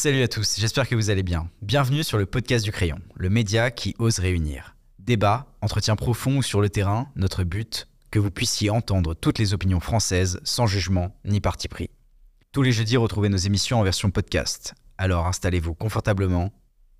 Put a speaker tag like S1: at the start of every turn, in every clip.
S1: Salut à tous, j'espère que vous allez bien. Bienvenue sur le podcast du crayon, le média qui ose réunir. Débat, entretien profond ou sur le terrain, notre but, que vous puissiez entendre toutes les opinions françaises sans jugement ni parti pris. Tous les jeudis, retrouvez nos émissions en version podcast. Alors installez-vous confortablement.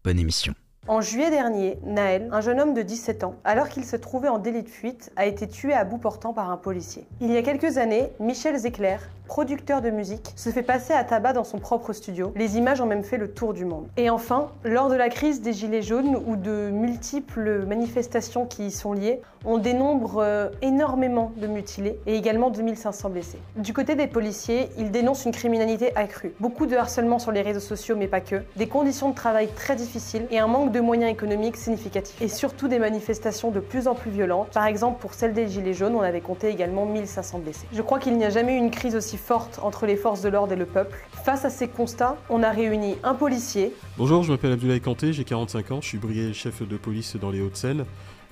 S1: Bonne émission.
S2: En juillet dernier, Naël, un jeune homme de 17 ans, alors qu'il se trouvait en délit de fuite, a été tué à bout portant par un policier. Il y a quelques années, Michel Zecler, producteur de musique, se fait passer à tabac dans son propre studio. Les images ont même fait le tour du monde. Et enfin, lors de la crise des Gilets jaunes ou de multiples manifestations qui y sont liées, on dénombre euh, énormément de mutilés et également 2500 blessés. Du côté des policiers, ils dénoncent une criminalité accrue. Beaucoup de harcèlement sur les réseaux sociaux, mais pas que. Des conditions de travail très difficiles et un manque de moyens économiques significatifs. Et surtout des manifestations de plus en plus violentes. Par exemple, pour celle des Gilets jaunes, on avait compté également 1500 blessés. Je crois qu'il n'y a jamais eu une crise aussi forte entre les forces de l'ordre et le peuple. Face à ces constats, on a réuni un policier.
S3: Bonjour, je m'appelle Abdoulaye Kanté, j'ai 45 ans, je suis brigadier chef de police dans les Hauts-de-Seine.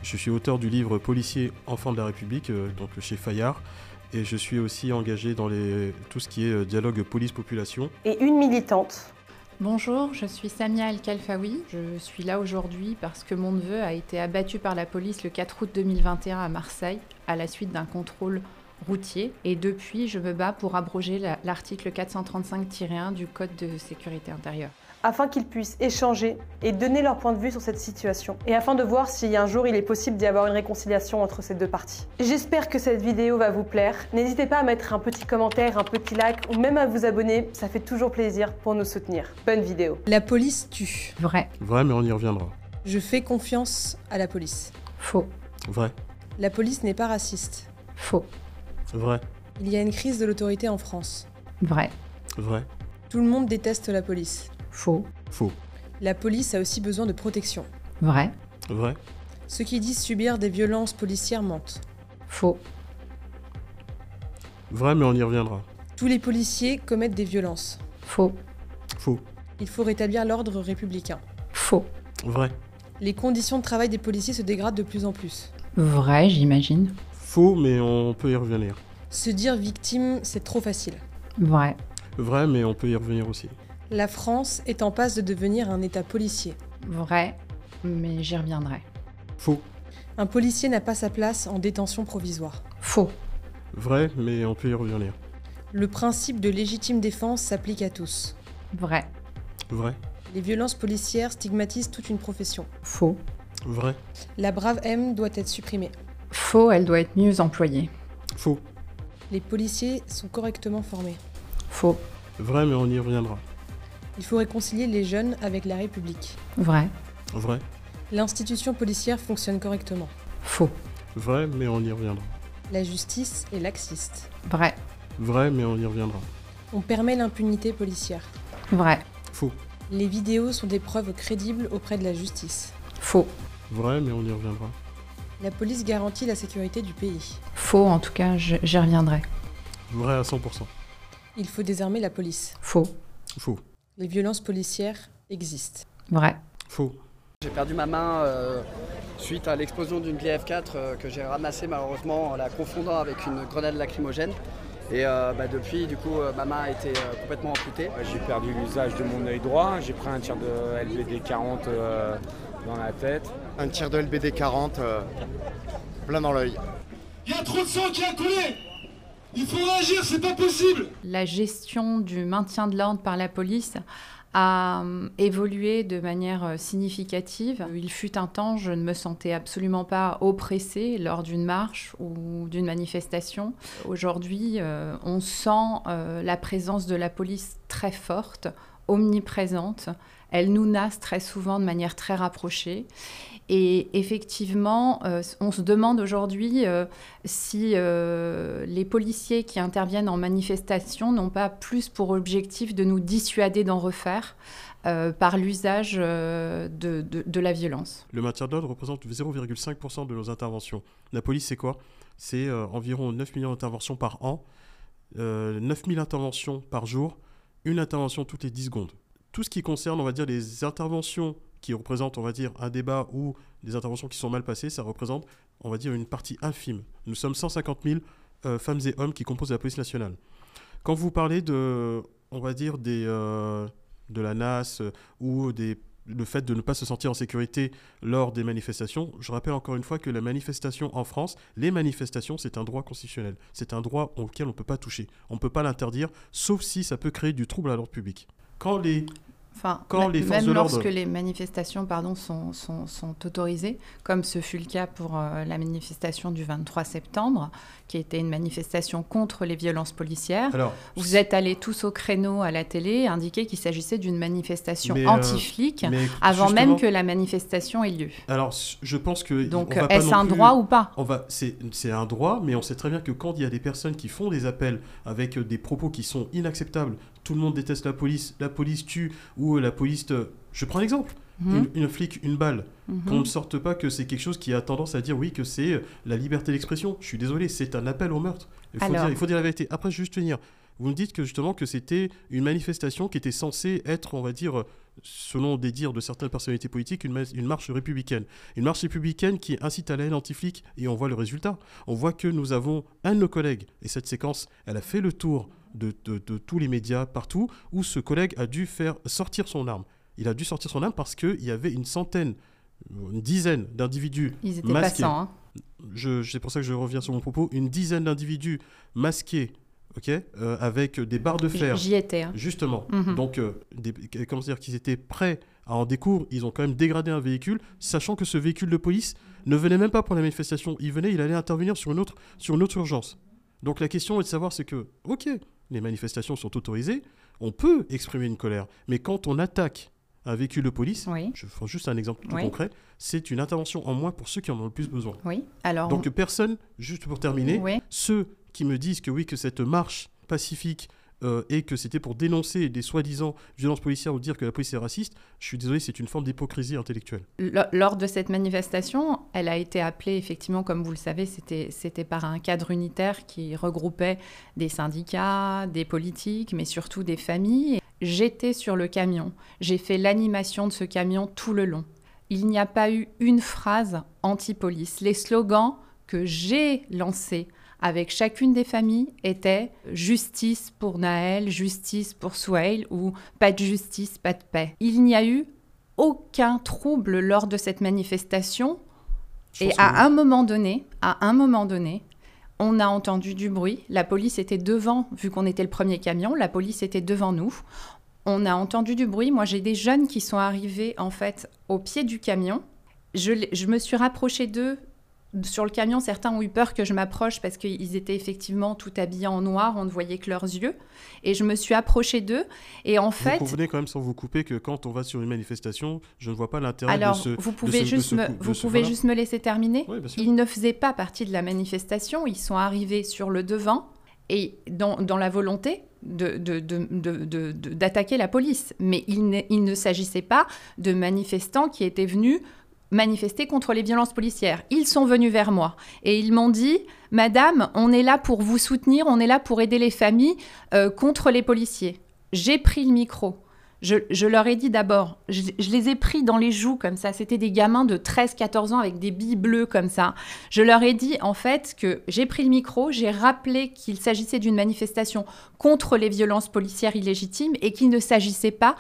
S3: Je suis auteur du livre Policier enfant de la République, euh, donc chez Fayard. Et je suis aussi engagé dans les, tout ce qui est euh, dialogue police-population.
S2: Et une militante.
S4: Bonjour, je suis Samia El Kalfaoui. Je suis là aujourd'hui parce que mon neveu a été abattu par la police le 4 août 2021 à Marseille à la suite d'un contrôle routier. Et depuis, je me bats pour abroger l'article 435-1 du Code de sécurité intérieure
S2: afin qu'ils puissent échanger et donner leur point de vue sur cette situation, et afin de voir si un jour il est possible d'y avoir une réconciliation entre ces deux parties. J'espère que cette vidéo va vous plaire. N'hésitez pas à mettre un petit commentaire, un petit like, ou même à vous abonner, ça fait toujours plaisir pour nous soutenir. Bonne vidéo.
S5: La police tue.
S4: Vrai.
S3: Vrai, mais on y reviendra.
S5: Je fais confiance à la police.
S4: Faux.
S3: Vrai.
S5: La police n'est pas raciste.
S4: Faux.
S3: Vrai.
S5: Il y a une crise de l'autorité en France.
S4: Vrai.
S3: Vrai.
S5: Tout le monde déteste la police.
S4: Faux.
S3: Faux.
S5: La police a aussi besoin de protection.
S4: Vrai.
S3: Vrai.
S5: Ceux qui disent subir des violences policières mentent.
S4: Faux.
S3: Vrai, mais on y reviendra.
S5: Tous les policiers commettent des violences.
S4: Faux.
S3: Faux.
S5: Il faut rétablir l'ordre républicain.
S4: Faux.
S3: Vrai.
S5: Les conditions de travail des policiers se dégradent de plus en plus.
S4: Vrai, j'imagine.
S3: Faux, mais on peut y revenir.
S5: Se dire victime, c'est trop facile.
S4: Vrai.
S3: Vrai, mais on peut y revenir aussi.
S5: La France est en passe de devenir un État policier.
S4: Vrai, mais j'y reviendrai.
S3: Faux.
S5: Un policier n'a pas sa place en détention provisoire.
S4: Faux.
S3: Vrai, mais on peut y revenir.
S5: Le principe de légitime défense s'applique à tous.
S4: Vrai.
S3: Vrai.
S5: Les violences policières stigmatisent toute une profession.
S4: Faux.
S3: Vrai.
S5: La brave M doit être supprimée.
S4: Faux, elle doit être mieux employée.
S3: Faux.
S5: Les policiers sont correctement formés.
S4: Faux.
S3: Vrai, mais on y reviendra.
S5: Il faut réconcilier les jeunes avec la République.
S4: Vrai.
S3: Vrai.
S5: L'institution policière fonctionne correctement.
S4: Faux.
S3: Vrai, mais on y reviendra.
S5: La justice est laxiste.
S4: Vrai.
S3: Vrai, mais on y reviendra.
S5: On permet l'impunité policière.
S4: Vrai.
S3: Faux.
S5: Les vidéos sont des preuves crédibles auprès de la justice.
S4: Faux.
S3: Vrai, mais on y reviendra.
S5: La police garantit la sécurité du pays.
S4: Faux, en tout cas, j'y reviendrai.
S3: Vrai à 100%.
S5: Il faut désarmer la police.
S4: Faux.
S3: Faux.
S5: Les violences policières existent.
S4: Vrai.
S3: Faux.
S6: J'ai perdu ma main euh, suite à l'explosion d'une BF4 euh, que j'ai ramassée malheureusement en la confondant avec une grenade lacrymogène. Et euh, bah, depuis, du coup, euh, ma main a été euh, complètement amputée.
S7: J'ai perdu l'usage de mon œil droit, j'ai pris un tir de LBD 40 euh, dans la tête.
S8: Un tir de LBD 40 euh, plein dans l'œil.
S9: Il y a trop de sang qui a coulé Il faut réagir, c'est pas possible
S4: La gestion du maintien de l'ordre par la police a euh, évolué de manière euh, significative. Il fut un temps, je ne me sentais absolument pas oppressée lors d'une marche ou d'une manifestation. Aujourd'hui, euh, on sent euh, la présence de la police très forte, omniprésente. Elle nous nasse très souvent de manière très rapprochée. Et effectivement, euh, on se demande aujourd'hui euh, si euh, les policiers qui interviennent en manifestation n'ont pas plus pour objectif de nous dissuader d'en refaire par l'usage de, la violence.
S3: Le maintien d'ordre représente 0,5% de nos interventions. La police, c'est quoi? C'est environ 9 millions d'interventions par an, euh, 9000 interventions par jour, une intervention toutes les 10 secondes. Tout ce qui concerne, on va dire, les interventions qui représentent, on va dire, un débat ou des interventions qui sont mal passées, ça représente, on va dire, une partie infime. Nous sommes 150 000 euh, femmes et hommes qui composent la police nationale. Quand vous parlez de, on va dire, euh, de la NAS euh, ou des le fait de ne pas se sentir en sécurité lors des manifestations. Je rappelle encore une fois que la manifestation en France, les manifestations, c'est un droit constitutionnel. C'est un droit auquel on ne peut pas toucher. On ne peut pas l'interdire, sauf si ça peut créer du trouble à l'ordre public. Quand les
S4: Enfin,
S3: Quand
S4: m-
S3: les forces
S4: même
S3: de l'ordre-
S4: lorsque les manifestations pardon, sont, sont, sont autorisées, comme ce fut le cas pour euh, la manifestation du 23 septembre, qui était une manifestation contre les violences policières,
S3: Alors,
S4: vous êtes allés tous au créneau à la télé indiquer qu'il s'agissait d'une manifestation
S3: euh,
S4: anti-flic avant même que la manifestation ait lieu.
S3: Alors, je pense que.
S4: Donc,
S3: pas
S4: est-ce un
S3: plus-
S4: droit ou pas?
S3: on va, c'est, un droit, mais on sait très bien que quand il y a des personnes qui font des appels avec euh, des propos qui sont inacceptables, tout le monde déteste la police, la police tue, ou euh, la police. te- Je prends l'exemple.
S4: Mhm.
S3: Une, une flic, une balle.
S4: Mhm.
S3: Qu'on ne sorte pas que c'est quelque chose qui a tendance à dire oui, que c'est euh, la liberté d'expression. Je suis désolé, c'est un appel au meurtre. Il faut,
S4: Alors-
S3: dire, il faut dire la vérité. Après, juste tenir. Vous me dites que justement que c'était une manifestation qui était censée être, on va dire, euh, selon des dires de certaines personnalités politiques, une, ma- une marche républicaine. Une marche républicaine qui incite à la haine anti-flic et on voit le résultat. On voit que nous avons un de nos collègues, et cette séquence, elle a fait le tour de, de- de tous les médias partout, où ce collègue a dû faire sortir son arme. Il a dû sortir son arme parce qu'il y avait une centaine, une dizaine d'individus
S4: Ils étaient
S3: masqués.
S4: passants. hein.
S3: Je, c'est pour ça que je reviens sur mon propos. Une dizaine d'individus masqués, ok, euh, avec des barres de fer.
S4: J'y étais. hein.
S3: Justement.
S4: Mhm.
S3: Donc, euh, des- comment dire qu'ils étaient prêts à en découvrir. Ils ont quand même dégradé un véhicule, sachant que ce véhicule de police ne venait même pas pour la manifestation. Il venait, il allait intervenir sur une autre, sur une autre urgence. Donc la question est de savoir, c'est que, ok, les manifestations sont autorisées, on peut exprimer une colère, mais quand on attaque un véhicule de police,
S4: Oui.
S3: je prends juste un exemple tout
S4: Oui.
S3: concret, c'est une intervention en moins pour ceux qui en ont le plus besoin.
S4: Oui. Alors,
S3: Donc personne, juste pour terminer,
S4: oui.
S3: ceux qui me disent que oui, que cette marche pacifique euh, et que c'était pour dénoncer des soi-disant violences policières ou dire que la police est raciste, je suis désolé, c'est une forme d'hypocrisie intellectuelle.
S4: Lo- Lors de cette manifestation, elle a été appelée, effectivement, comme vous le savez, c'était par un cadre unitaire qui regroupait des syndicats, des politiques, mais surtout des familles. J'étais sur le camion. J'ai fait l'animation de ce camion tout le long. Il n'y a pas eu une phrase anti-police. Les slogans que j'ai lancés avec chacune des familles étaient justice pour Naël, justice pour Souheil ou pas de justice, pas de paix. Il n'y a eu aucun trouble lors de cette manifestation.
S3: Je
S4: Et à un moment donné, à un moment donné, on a entendu du bruit. La police était devant, vu qu'on était le premier camion, la police était devant nous. On a entendu du bruit. Moi, j'ai des jeunes qui sont arrivés, en fait, au pied du camion. Je, je me suis rapprochée d'eux sur le camion. Certains ont eu peur que je m'approche parce qu'ils étaient effectivement tout habillés en noir. On ne voyait que leurs yeux. Et je me suis approchée d'eux. Et en
S3: vous
S4: fait,
S3: convenez quand même sans vous couper que quand on va sur une manifestation, je ne vois pas l'intérêt
S4: Alors,
S3: de ce...
S4: vous
S3: de
S4: pouvez,
S3: ce-
S4: juste,
S3: ce
S4: me, vous pouvez
S3: voilà.
S4: juste me laisser terminer
S3: Oui.
S4: Ils ne faisaient pas partie de la manifestation, ils sont arrivés sur le devant et dans, dans la volonté de- de- de- de- de- de- d'attaquer la police. Mais il ne, il ne s'agissait pas de manifestants qui étaient venus manifester contre les violences policières. Ils sont venus vers moi et ils m'ont dit, Madame, on est là pour vous soutenir, on est là pour aider les familles euh, contre les policiers. J'ai pris le micro. Je, leur ai dit d'abord, je, je les ai pris dans les joues comme ça. C'était des gamins de 13-14 ans avec des billes bleues comme ça. Je leur ai dit en fait que j'ai pris le micro, j'ai rappelé qu'il s'agissait d'une manifestation contre les violences policières illégitimes et qu'il ne s'agissait pas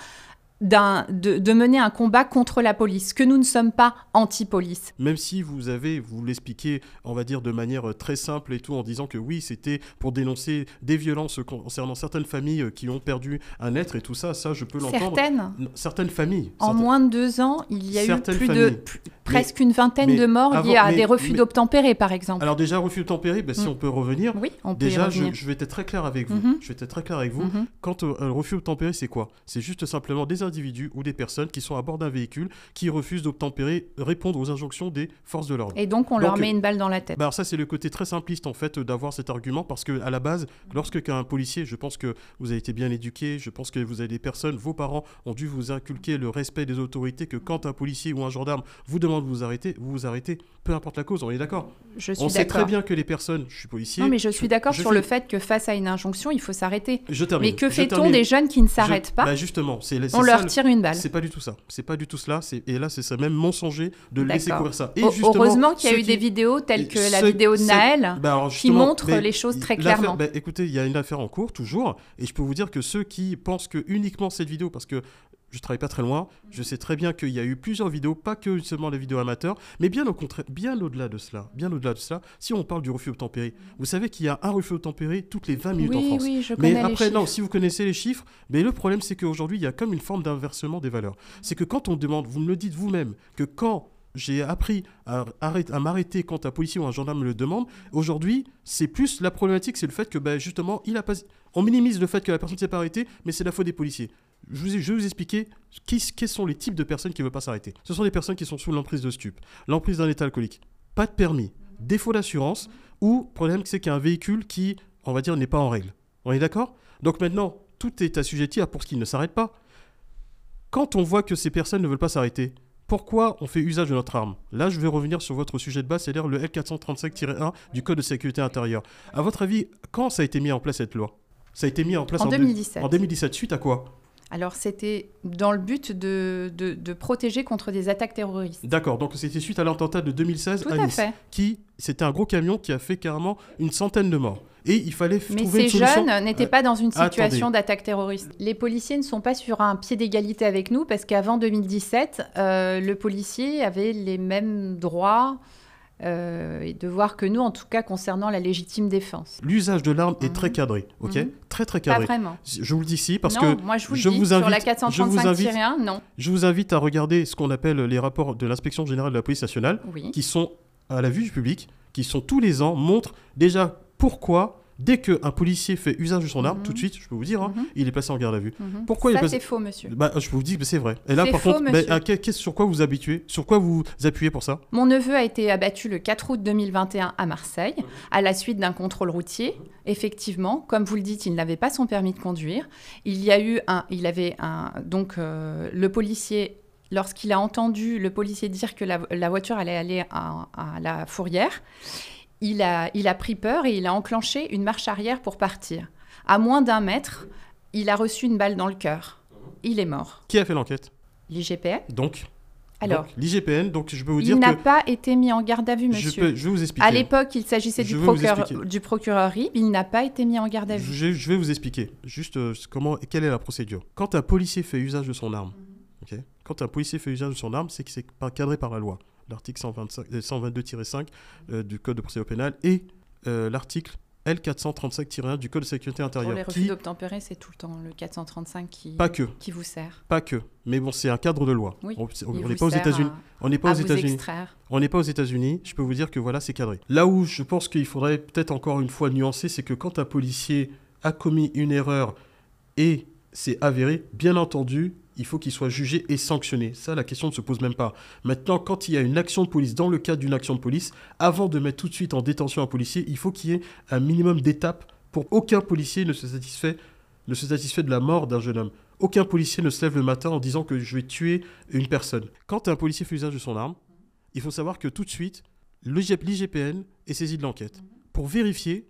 S4: de, de mener un combat contre la police, que nous ne sommes pas anti-police.
S3: Même si vous avez, vous l'expliquez, on va dire de manière euh, très simple et tout, en disant que oui, c'était pour dénoncer des violences concernant certaines familles euh, qui ont perdu un être et tout ça, ça je peux l'entendre.
S4: Certaines,
S3: Certaines familles.
S4: en
S3: certaines-
S4: moins de deux ans, il y a eu plus de presque une vingtaine
S3: mais
S4: de morts
S3: avant-
S4: liés à
S3: mais-
S4: des refus d'obtempérer, par exemple.
S3: Alors déjà, refus tempéré, ben, si
S4: Mm.
S3: on peut revenir,
S4: oui, on peut
S3: Déjà, je,
S4: revenir.
S3: je vais être très clair avec vous.
S4: Mhm.
S3: Je vais être très clair avec vous.
S4: Mhm.
S3: Quant au euh, refus d'obtempérer, c'est quoi? C'est juste simplement des individus ou des personnes qui sont à bord d'un véhicule qui refusent d'obtempérer, répondre aux injonctions des forces de l'ordre.
S4: Et donc, on leur met une balle dans la tête.
S3: Bah alors ça c'est le côté très simpliste en fait d'avoir cet argument parce que à la base lorsque qu'un policier je pense que vous avez été bien éduqué je pense que vous avez des personnes vos parents ont dû vous inculquer le respect des autorités que quand un policier ou un gendarme vous demande de vous arrêter, vous vous arrêtez, peu importe la cause, on est d'accord
S4: Je suis
S3: On sait très bien que les personnes, je suis policier.
S4: Non, mais je suis d'accord sur
S3: fais-
S4: le fait que face à une injonction, il faut s'arrêter.
S3: Je termine.
S4: Mais que fait-on des jeunes qui ne
S3: Je-
S4: s'arrêtent pas
S3: bah justement, c'est
S4: On
S3: ça
S4: leur
S3: le-
S4: tire une balle.
S3: C'est pas du tout ça. C'est pas du tout cela. Et là, c'est ça même mensonger de laisser courir ça. Et
S4: Heureusement qu'il y a eu des vidéos telles que la vidéo de Naël
S3: bah
S4: qui montrent
S3: mais
S4: les choses très clairement.
S3: bah, écoutez, il y a une affaire en cours toujours, et je peux vous dire que ceux qui pensent que uniquement cette vidéo, parce que je travaille pas très loin, je sais très bien qu'il y a eu plusieurs vidéos, pas que seulement les vidéos amateurs, mais bien au contraire, bien au-delà de cela, bien au-delà de cela. Si on parle du refus obtempéré, vous savez qu'il y a un refus obtempéré toutes les 20 minutes en
S4: Oui,
S3: France.
S4: oui, je
S3: mais
S4: les
S3: après, non, si vous connaissez les chiffres, mais le problème c'est qu'aujourd'hui, il y a comme une forme d'inversement des valeurs. C'est que quand on demande, vous me le dites vous-même, que quand j'ai appris à, à m'arrêter quand un policier ou un gendarme me le demande, aujourd'hui, c'est plus la problématique, c'est le fait que ben, justement, il a pas... on minimise le fait que la personne ne s'est pas arrêtée, mais c'est la faute des policiers. Je, vous ai- je vais vous expliquer qui, quels sont les types de personnes qui ne veulent pas s'arrêter. Ce sont des personnes qui sont sous l'emprise de stupes, l'emprise d'un état alcoolique, pas de permis, défaut d'assurance, ou problème c'est qu'il y a un véhicule qui, on va dire, n'est pas en règle. On est d'accord? Donc maintenant, tout est assujetti à pour ce qu'ils ne s'arrêtent pas. Quand on voit que ces personnes ne veulent pas s'arrêter, pourquoi on fait usage de notre arme? Là, je vais revenir sur votre sujet de base, c'est-à-dire le L435-1 du Code de sécurité intérieure. À votre avis, quand ça a été mis en place cette loi? Ça a été mis en place
S4: En
S3: deux-
S4: 2017.
S3: En 2017, suite à quoi?
S4: Alors, c'était dans le but de, de, de protéger contre des attaques terroristes.
S3: D'accord, donc c'était suite à l'attentat de 2016
S4: Tout
S3: à
S4: à
S3: Nice,
S4: fait.
S3: qui c'était un gros camion qui a fait carrément une centaine de morts. Et il fallait
S4: Mais
S3: trouver
S4: ces
S3: une solution.
S4: jeunes n'étaient pas dans une
S3: attendez.
S4: situation d'attaque terroriste. Les policiers ne sont pas sur un pied d'égalité avec nous parce qu'avant 2017, euh, le policier avait les mêmes droits euh, et devoirs que nous, en tout cas concernant la légitime défense.
S3: L'usage de l'arme est très cadré, ok
S4: Mhm.
S3: Très très
S4: Pas
S3: cadré.
S4: vraiment.
S3: Je vous le dis ici parce
S4: non,
S3: que
S4: moi je vous le
S3: je
S4: dis,
S3: vous
S4: sur la
S3: invite- je vous invite-
S4: 435-1, non.
S3: Je vous invite à regarder ce qu'on appelle les rapports de l'inspection générale de la police nationale,
S4: Oui.
S3: qui sont à la vue du public, qui sont tous les ans, montrent déjà pourquoi, dès qu'un policier fait usage de son arme,
S4: Mhm.
S3: tout de suite, je peux vous dire, hein,
S4: Mhm.
S3: il est placé en garde à vue.
S4: Mhm.
S3: Pourquoi il est
S4: Ça,
S3: placé
S4: c'est faux, monsieur.
S3: bah, Je vous dis que c'est vrai. Et là, par
S4: faux,
S3: contre, à quel- qu'est-ce- sur quoi vous habituez Sur quoi vous appuyez pour ça
S4: Mon neveu a été abattu le 4 août 2021 à Marseille, à la suite d'un contrôle routier. Effectivement, comme vous le dites, il n'avait pas son permis de conduire. Il y a eu un, il avait un, donc euh, le policier, lorsqu'il a entendu le policier dire que la, la voiture allait aller à, à la fourrière, il a, il a pris peur et il a enclenché une marche arrière pour partir. À moins d'un mètre, il a reçu une balle dans le cœur. Il est mort.
S3: Qui a fait l'enquête?
S4: L'IGPN
S3: Donc,
S4: Alors,
S3: l'IGPN, donc je peux vous dire
S4: il n'a
S3: que
S4: pas été mis en garde à vue,
S3: je,
S4: monsieur.
S3: peux, je vais vous expliquer.
S4: À l'époque, il s'agissait du, procureur, du procureur Rib. Il n'a pas été mis en garde à vue.
S3: Je, je vais vous expliquer juste euh, comment, quelle est la procédure. Quand un policier fait usage de son arme, ok? Quand un policier fait usage de son arme, c'est que c'est cadré par la loi. L'article 125 euh, 122-5 euh, du Code de procédure pénale et euh, l'article L435-1 du Code de sécurité
S4: Pour
S3: intérieure.
S4: les refus
S3: qui,
S4: d'obtempérer, c'est tout le temps le 435 qui,
S3: Pas que.
S4: qui vous sert.
S3: pas que, mais bon, c'est un cadre de loi.
S4: Oui,
S3: on n'est pas aux États-Unis. On n'est pas
S4: à
S3: aux États-unis. On n'est pas aux États-Unis, je peux vous dire que voilà, c'est cadré. Là où je pense qu'il faudrait peut-être encore une fois nuancer, c'est que quand un policier a commis une erreur et c'est avéré, bien entendu, il faut qu'il soit jugé et sanctionné. Ça, la question ne se pose même pas. Maintenant, quand il y a une action de police, dans le cadre d'une action de police, avant de mettre tout de suite en détention un policier, il faut qu'il y ait un minimum d'étapes pour aucun policier ne se satisfait, ne se satisfait de la mort d'un jeune homme. Aucun policier ne se lève le matin en disant que je vais tuer une personne. Quand un policier fait usage de son arme, il faut savoir que tout de suite, l'IG- l'IGPN est saisi de l'enquête pour vérifier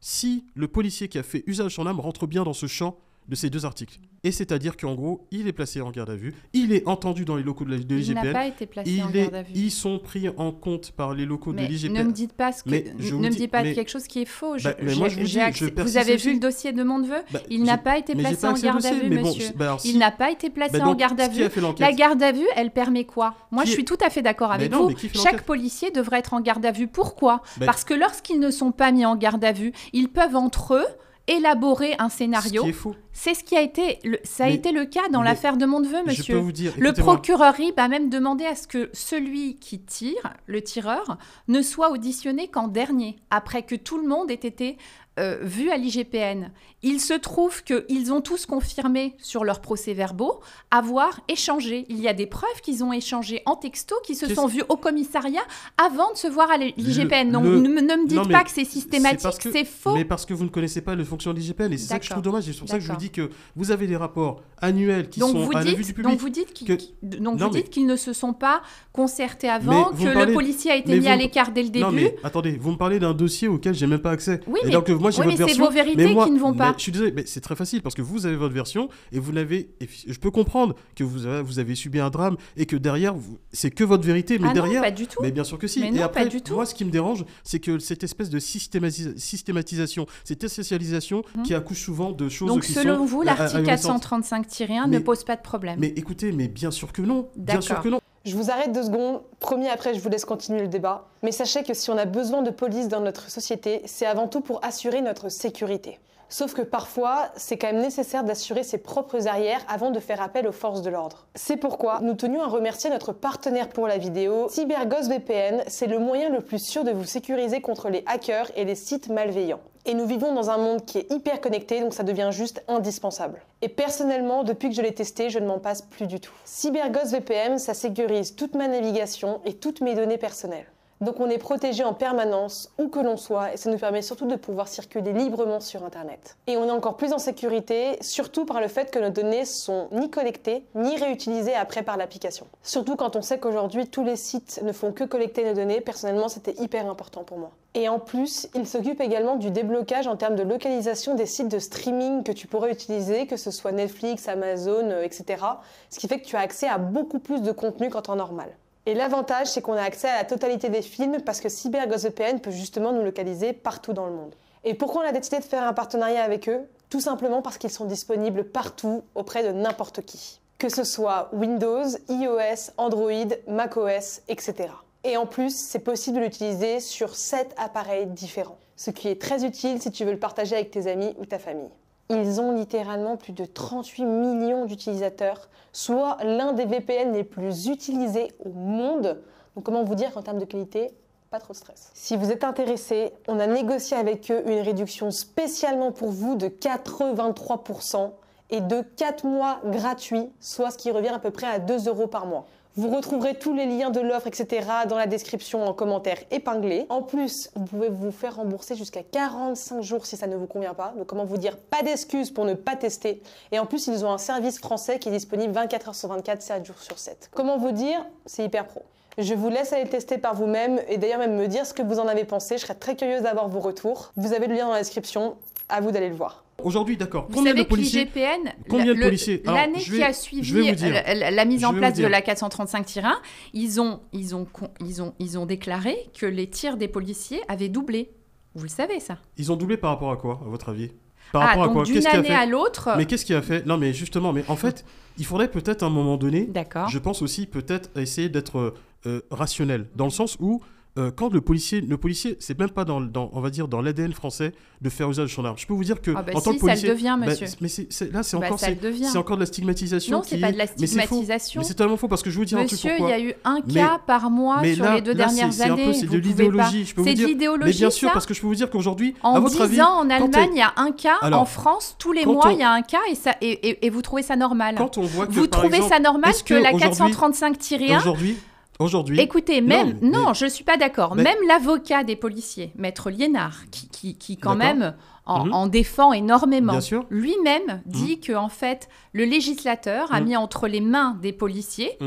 S3: si le policier qui a fait usage de son arme rentre bien dans ce champ de ces deux articles. Et c'est-à-dire qu'en gros, il est placé en garde à vue, il est entendu dans les locaux de la- de
S4: Il n'a
S3: l'IGPN,
S4: pas été placé
S3: il
S4: en
S3: est-
S4: garde à vue.
S3: ils sont pris en compte par les locaux
S4: Mais
S3: de l'IGPN.
S4: ne me dites pas ce que,
S3: Mais je vous
S4: ne me
S3: dis-
S4: dites pas
S3: mais-
S4: quelque chose qui est faux. Je-
S3: Bah, mais moi, je vous dis,
S4: accès-
S3: je
S4: vous avez vu le dossier de mon neveu
S3: Bah,
S4: Il n'a pas été placé
S3: pas
S4: en garde à vue,
S3: bon,
S4: monsieur.
S3: bah alors,
S4: Il n'a pas été placé en garde à vue. La garde à vue, elle permet quoi? Moi,
S3: Qui
S4: je suis tout à fait d'accord avec
S3: non,
S4: vous. Chaque policier devrait être en garde à vue. Pourquoi?
S3: Ben-
S4: Parce que lorsqu'ils ne sont pas mis en garde à vue, ils peuvent entre eux élaborer un scénario. C'est ce qui a été, le- ça a
S3: Mais-
S4: été le cas dans l'affaire de mon neveu,
S3: Je
S4: monsieur.
S3: peux vous dire,
S4: Le procureur RIB a même demandé à ce que celui qui tire, le tireur, ne soit auditionné qu'en dernier, après que tout le monde ait été euh, vu à l'IGPN, il se trouve qu'ils ont tous confirmé sur leurs procès-verbaux avoir échangé. Il y a des preuves qu'ils ont échangé en texto, qui se sont vus au commissariat avant de se voir à l'IGPN. Donc
S3: le-
S4: ne, me- ne me dites
S3: Non,
S4: pas que c'est systématique,
S3: que-
S4: c'est faux.
S3: Mais parce que vous ne connaissez pas le fonction de l'IGPN et c'est ça que je trouve dommage. Et c'est pour ça que je vous dis que vous avez des rapports annuels qui
S4: donc
S3: sont à la vue
S4: dites,
S3: du
S4: donc
S3: public.
S4: vous dites qu'ils
S3: que-
S4: qu'ils- donc vous
S3: mais-
S4: dites qu'ils ne se sont pas concertés avant, que
S3: parlez-
S4: le policier a été
S3: mais
S4: mis
S3: vous
S4: à l'écart dès le début.
S3: Non mais attendez, vous me parlez d'un dossier auquel j'ai même pas accès.
S4: Oui,
S3: et
S4: mais-
S3: donc moi j'ai
S4: oui, mais c'est vos vérités qui ne vont pas.
S3: Je suis désolé, mais c'est très facile parce que vous avez votre version et vous n'avez. et Je peux comprendre que vous avez, vous avez subi un drame et que derrière vous- c'est que votre vérité, mais
S4: ah
S3: derrière.
S4: non, pas du tout.
S3: Mais bien sûr que si.
S4: Mais
S3: et
S4: non,
S3: après,
S4: pas du tout.
S3: moi, ce qui me dérange, c'est que cette espèce de systématisa- systématisation, cette essentialisation
S4: Mhm.
S3: qui accouche souvent de choses
S4: Donc
S3: qui
S4: selon
S3: sont
S4: vous,
S3: euh,
S4: l'article
S3: ahurissantes.
S4: 435-1
S3: Mais-
S4: ne pose pas de problème.
S3: Mais écoutez, mais bien sûr que non. Bien sûr
S4: D'accord.
S3: que non.
S2: Je vous arrête deux secondes. Promis, après, je vous laisse continuer le débat. Mais sachez que si on a besoin de police dans notre société, c'est avant tout pour assurer notre sécurité. Sauf que parfois, c'est quand même nécessaire d'assurer ses propres arrières avant de faire appel aux forces de l'ordre. C'est pourquoi nous tenions à remercier notre partenaire pour la vidéo. CyberGhost VPN, c'est le moyen le plus sûr de vous sécuriser contre les hackers et les sites malveillants. Et nous vivons dans un monde qui est hyper connecté, donc ça devient juste indispensable. Et personnellement, depuis que je l'ai testé, je ne m'en passe plus du tout. CyberGhost VPN, ça sécurise toute ma navigation et toutes mes données personnelles. Donc on est protégé en permanence, où que l'on soit, et ça nous permet surtout de pouvoir circuler librement sur Internet. Et on est encore plus en sécurité, surtout par le fait que nos données sont ni collectées, ni réutilisées après par l'application. Surtout quand on sait qu'aujourd'hui tous les sites ne font que collecter nos données, personnellement c'était hyper important pour moi. Et en plus, il s'occupe également du déblocage en termes de localisation des sites de streaming que tu pourrais utiliser, que ce soit Netflix, Amazon, euh, etc. Ce qui fait que tu as accès à beaucoup plus de contenu qu'en temps normal. Et l'avantage, c'est qu'on a accès à la totalité des films parce que CyberGhostVPN peut justement nous localiser partout dans le monde. Et pourquoi on a décidé de faire un partenariat avec eux? Tout simplement parce qu'ils sont disponibles partout auprès de n'importe qui. Que ce soit Windows, iOS, Android, macOS, etc. Et en plus, c'est possible de l'utiliser sur 7 appareils différents. Ce qui est très utile si tu veux le partager avec tes amis ou ta famille. Ils ont littéralement plus de 38 millions d'utilisateurs, soit l'un des VPN les plus utilisés au monde. Donc comment vous dire qu'en termes de qualité, pas trop de stress. Si vous êtes intéressé, on a négocié avec eux une réduction spécialement pour vous de 83% et de 4 mois gratuits, soit ce qui revient à peu près à 2 euros par mois. Vous retrouverez tous les liens de l'offre, etc. dans la description en commentaire épinglé. En plus, vous pouvez vous faire rembourser jusqu'à 45 jours si ça ne vous convient pas. Donc comment vous dire, pas d'excuses pour ne pas tester. Et en plus, ils ont un service français qui est disponible 24 heures sur 24, 7 jours sur 7. Comment vous dire, c'est hyper pro. Je vous laisse aller le tester par vous-même et d'ailleurs même me dire ce que vous en avez pensé. Je serais très curieuse d'avoir vos retours. Vous avez le lien dans la description. À vous d'aller le voir.
S3: Aujourd'hui, d'accord. Combien
S4: savez
S3: de policiers
S4: l'IGPN,
S3: Combien de policiers
S4: l'année qui a suivi la, mise en place de la 435-1, ils ont, ils, ont, ils, ont, ils ont déclaré que les tirs des policiers avaient doublé. Vous le savez ça
S3: Ils ont doublé par rapport à quoi, à votre avis? Par
S4: Ah,
S3: rapport à quoi?
S4: d'une
S3: Qu'est-ce qui a
S4: année
S3: fait
S4: à l'autre.
S3: Mais qu'est-ce qui a fait? Non, mais justement, mais en fait, il faudrait peut-être à un moment donné,
S4: D'accord.
S3: je pense aussi peut-être essayer d'être euh, rationnel, dans le sens où euh, quand le policier, le policier, c'est même pas dans, dans- on va dire dans l'ADN français de faire usage de son arme. Je peux vous dire que
S4: Ah bah
S3: en tant que
S4: ça le
S3: policier,
S4: devient,
S3: bah,
S4: monsieur.
S3: mais là, c'est
S4: Bah,
S3: encore, c'est, encore de la stigmatisation.
S4: Non, c'est pas de la stigmatisation.
S3: Mais c'est tellement faux parce que je vous dire un truc
S4: Monsieur, il y a eu un
S3: Mais-
S4: cas par mois sur
S3: là-
S4: les deux
S3: là,
S4: dernières années.
S3: c'est de l'idéologie, je peux vous
S4: C'est de
S3: dire.
S4: l'idéologie,
S3: Mais bien sûr, parce que je peux vous dire qu'aujourd'hui,
S4: En
S3: à votre
S4: 10
S3: avis,
S4: ans, en Allemagne, il y a un cas. En France, tous les mois, il y a un cas et, vous trouvez ça normal.
S3: quand on voit que
S4: vous trouvez ça normal que, la
S3: aujourd'hui-
S4: 435-1
S3: Aujourd'hui,
S4: Écoutez, même, non, je suis pas d'accord.
S3: Mais-
S4: Même l'avocat des policiers, Maître Liénard, qui, qui, qui quand même en,
S3: Mhm.
S4: en défend énormément,
S3: sûr. Mhm.
S4: lui-même dit que en fait, le législateur a
S3: Mhm.
S4: mis entre les mains des policiers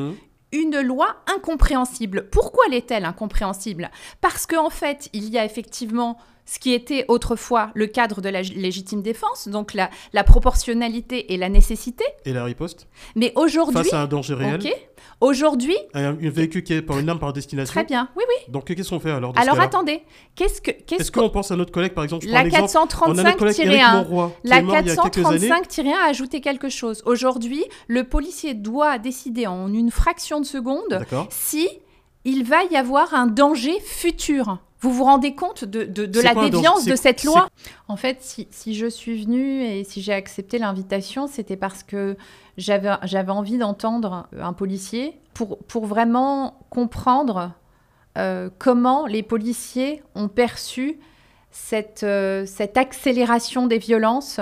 S4: une loi incompréhensible. Pourquoi l'est-elle incompréhensible? Parce qu'en fait, il y a effectivement ce qui était autrefois le cadre de la légitime défense, donc la, la proportionnalité et la nécessité.
S3: et la riposte
S4: Mais aujourd'hui,
S3: face à un danger réel,
S4: ok, aujourd'hui,
S3: un, un véhicule qui est par une arme par destination.
S4: très bien, oui, oui.
S3: Donc qu'est-ce qu'on fait alors
S4: Alors attendez, qu'est-ce que, qu'est-ce
S3: Est-ce qu'on pense à notre collègue par exemple je
S4: la
S3: un exemple, on a notre collègue Éric
S4: 435-1
S3: Monroy, qui
S4: La
S3: est mort il y a quelques années.
S4: 435-1 a ajouté quelque chose. Aujourd'hui, le policier doit décider en une fraction de seconde si il va y avoir un danger futur. Vous vous rendez compte de, de- la
S3: quoi
S4: déviance de cette loi En fait, si, si je suis venue et si j'ai accepté l'invitation, c'était parce que j'avais j'avais envie d'entendre un policier pour, pour vraiment comprendre euh, comment les policiers ont perçu cette, euh, cette accélération des violences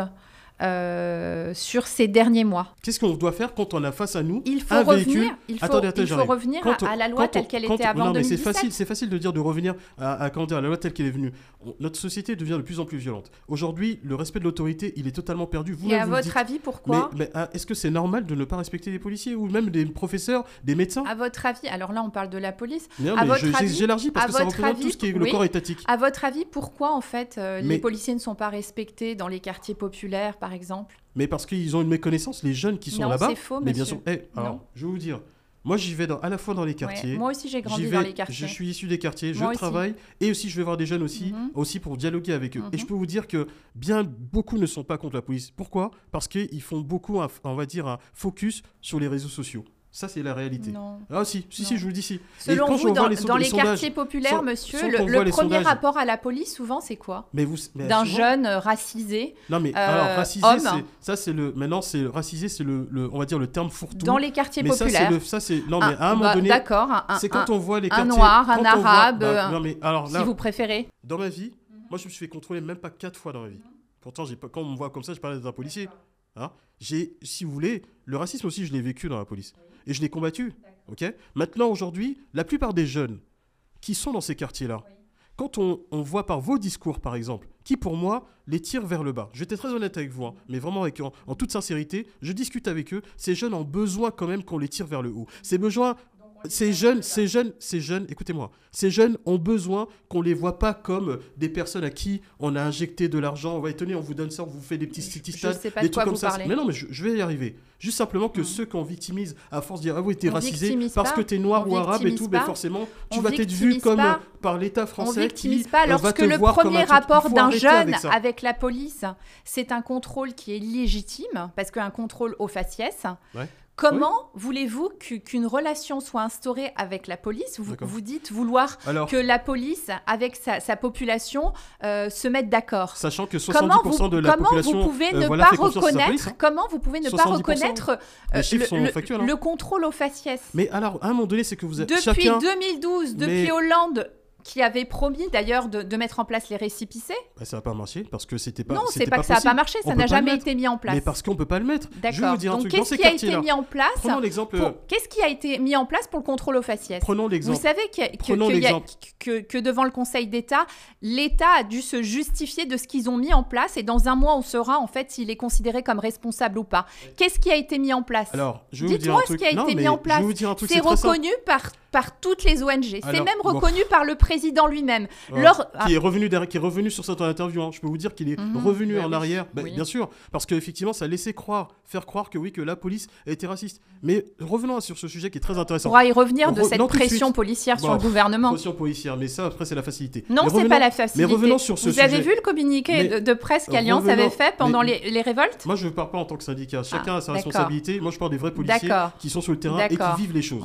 S4: euh, sur ces derniers mois.
S3: Qu'est-ce qu'on doit faire quand on a face à nous
S4: Il faut
S3: un
S4: revenir,
S3: véhicule
S4: il faut,
S3: Attendez, attendez,
S4: il faut
S3: j'arrive.
S4: revenir
S3: Quand
S4: à, la loi telle qu'elle était avant
S3: non, mais c'est
S4: 2017.
S3: facile, c'est facile de dire de revenir à, à, dire, à la loi telle qu'elle est venue. On- notre société devient de plus en plus violente. Aujourd'hui, le respect de l'autorité, il est totalement perdu. Vous
S4: Et à votre avis, pourquoi
S3: mais, mais, ah, est-ce que c'est normal de ne pas respecter les policiers ou même des professeurs, des médecins
S4: À votre avis, alors là on parle de la police.
S3: Non,
S4: à
S3: mais
S4: votre
S3: j'élargis parce
S4: à
S3: que ça
S4: votre
S3: représente tout
S4: avis,
S3: ce qui est le corps étatique.
S4: À votre avis, pourquoi en fait euh, les policiers ne sont pas respectés dans les quartiers populaires, par exemple
S3: Mais parce qu'ils ont une méconnaissance, les jeunes qui sont là-bas.
S4: c'est faux,
S3: mais bien sûr. Eh, alors, je vais vous dire. Moi, j'y vais dans- à la fois dans les
S4: Ouais,
S3: quartiers.
S4: Moi aussi j'ai grandi dans les quartiers.
S3: Je suis issu des quartiers, je
S4: aussi.
S3: travaille et aussi je vais voir des jeunes aussi,
S4: Mhm.
S3: aussi pour dialoguer avec eux. Et je
S4: Mhm.
S3: peux vous dire que bien beaucoup ne sont pas contre la police. Pourquoi? Parce qu'ils font beaucoup, un- on va dire, un focus sur les réseaux sociaux. Ça, c'est la réalité.
S4: Non.
S3: Ah si, si, si, je vous le dis si.
S4: Selon vous, dans,
S3: les
S4: dans les
S3: les sondages-
S4: quartiers populaires, monsieur, le, premier
S3: sondages-
S4: rapport à la police, souvent, c'est quoi?
S3: Mais vous,
S4: D'un
S3: souvent-
S4: jeune euh, racisé
S3: Non mais
S4: euh,
S3: alors racisé,
S4: homme.
S3: c'est- ça c'est le maintenant c'est racisé, c'est le, le- on va dire le terme fourre-tout.
S4: dans les quartiers
S3: mais ça c'est
S4: populaires.
S3: le ça c'est non mais
S4: Un-
S3: à un moment
S4: bah,
S3: donné
S4: D'accord, un- un-
S3: c'est quand
S4: un-
S3: on voit les
S4: un
S3: quartiers
S4: noir, un
S3: on voit-
S4: arabe,
S3: bah,
S4: un-
S3: non mais alors là
S4: si vous préférez.
S3: dans ma vie, moi je me suis fait contrôler même pas quatre fois dans ma vie. Pourtant quand on me voit comme ça, je parlais d'un policier. Hein j'ai si vous voulez, le racisme aussi je l'ai vécu dans la police et je l'ai combattu. OK? Maintenant aujourd'hui, la plupart des jeunes qui sont dans ces quartiers-là quand on, on voit par vos discours, par exemple, qui pour moi les tire vers le bas. Être très honnête avec vous, hein, mais vraiment avec, en, en toute sincérité, je discute avec eux. Ces jeunes ont besoin quand même qu'on les tire vers le haut. Ces besoins, ces jeunes, ces jeunes, ces jeunes, écoutez-moi, ces jeunes ont besoin qu'on les voit pas comme des personnes à qui on a injecté de l'argent. On va tenez, on vous donne ça, on vous fait des petits
S4: pas
S3: des
S4: de
S3: trucs comme ça.
S4: parlez.
S3: Mais non, mais je, je vais y arriver. Juste simplement que
S4: Mm.
S3: ceux qu'on victimise à force de dire ah oui t'es
S4: On
S3: racisé
S4: victimise
S3: parce
S4: pas.
S3: que t'es noir
S4: On
S3: ou arabe et
S4: victimise
S3: tout, mais
S4: pas.
S3: forcément tu
S4: On
S3: vas être vu
S4: victimise
S3: comme
S4: pas.
S3: euh, par l'État
S4: On
S3: français
S4: victimise
S3: qui
S4: pas
S3: euh,
S4: lorsque le premier rapport d'un jeune
S3: avec
S4: la police, c'est un contrôle qui est légitime, parce qu'un contrôle au faciès.
S3: Ouais.
S4: Comment voulez-vous qu'u- qu'une relation soit instaurée avec la police? Vous, dites vouloir
S3: Alors,
S4: que la police, avec sa, sa population, euh, se mette d'accord.
S3: sachant que 70%
S4: Comment vous,
S3: de la
S4: comment
S3: population
S4: vous pouvez
S3: euh,
S4: ne
S3: voilà,
S4: pas
S3: police,
S4: reconnaître
S3: hein.
S4: comment vous pouvez ne pas
S3: 70%,
S4: reconnaître euh, le, le-
S3: factuels, hein.
S4: le contrôle au faciès?
S3: Mais alors, à un moment donné, c'est que vous êtes
S4: depuis
S3: chacun.
S4: 2012, depuis
S3: Mais-
S4: Hollande qui avait promis d'ailleurs de, de mettre en place les récipicés.
S3: Bah, ça n'a pas marché parce que c'était pas.
S4: non, c'est
S3: c'était
S4: pas, que ça n'a
S3: possible.
S4: pas marché,
S3: On
S4: ça n'a
S3: pas
S4: jamais été mis en place.
S3: Mais parce qu'on peut pas le mettre.
S4: D'accord.
S3: vous
S4: Donc qu'est-ce qui a été mis en place
S3: prenons l'exemple.
S4: pour- Qu'est-ce qui a été mis en place pour le contrôle au faciès?
S3: Prenons
S4: Vous
S3: l'exemple.
S4: savez y a- que, que a- devant le Conseil d'État, l'État a dû se justifier de ce qu'ils ont mis en place et dans un mois, on saura en fait s'il est considéré comme responsable ou pas. Qu'est-ce qui a été mis en place?
S3: Alors, je vais vous dire
S4: Dites-moi
S3: un
S4: ce
S3: truc.
S4: qui a été mis en place.
S3: vous.
S4: C'est reconnu par, par toutes les ONG. C'est même
S3: bon.
S4: reconnu par le président lui-même.
S3: Ouais.
S4: Lors-
S3: qui est revenu derrière, qui est revenu sur cette interview. hein. Je peux vous dire qu'il est
S4: Mhm.
S3: revenu
S4: Bah
S3: en
S4: oui,
S3: arrière, Bah,
S4: oui.
S3: bien sûr, parce qu'effectivement, ça laissait croire, faire croire que oui, que la police était raciste. Mais revenons sur ce sujet qui est très
S4: On
S3: intéressant.
S4: pourra y revenir de
S3: Re-
S4: cette
S3: non,
S4: pression
S3: suite.
S4: policière sur le gouvernement.
S3: Pression policière, mais ça après c'est la facilité.
S4: Non, c'est
S3: revenons-
S4: pas la facilité.
S3: Mais revenons sur ce
S4: Vous
S3: sujet.
S4: avez vu le communiqué
S3: Mais
S4: de, de presse qu'Alliance
S3: revenons-
S4: avait fait pendant
S3: mais-
S4: les, les révoltes
S3: Moi, je ne parle pas en tant que syndicat. Chacun
S4: Ah,
S3: a sa responsabilité. Moi, je parle des vrais policiers qui sont sur le terrain et qui vivent les choses.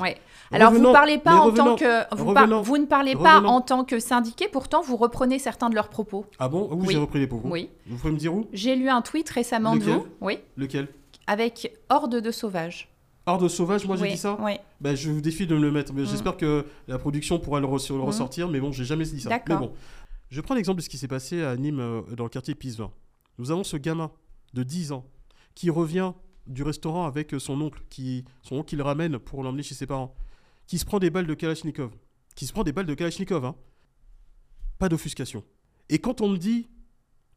S4: Alors vous parlez pas en tant que vous, par-
S3: revenons-
S4: vous ne parlez pas en tant que syndiqué, pourtant vous reprenez certains de leurs propos.
S3: Ah bon? Où
S4: Oui.
S3: j'ai repris les propos
S4: Oui.
S3: Vous pouvez me dire où?
S4: J'ai lu un tweet récemment de
S3: Lequel?
S4: vous, oui,
S3: Lequel?
S4: Avec horde de sauvages.
S3: Horde sauvage, moi j'ai
S4: oui,
S3: dit ça?
S4: Oui.
S3: Ben, je vous défie de me le mettre. Mais
S4: Mm.
S3: J'espère que la production pourra le, re- le
S4: Mm.
S3: ressortir. Mais bon, j'ai jamais dit ça. Mais bon. Je prends l'exemple de ce qui s'est passé à Nîmes, euh, dans le quartier Pisevin. Nous avons ce gamin de 10 ans qui revient du restaurant avec euh, son oncle, qui, son oncle qui le ramène pour l'emmener chez ses parents, qui se prend des balles de Kalachnikov. Qui se prend des balles de Kalachnikov, hein. Pas d'offuscation. Et quand on me dit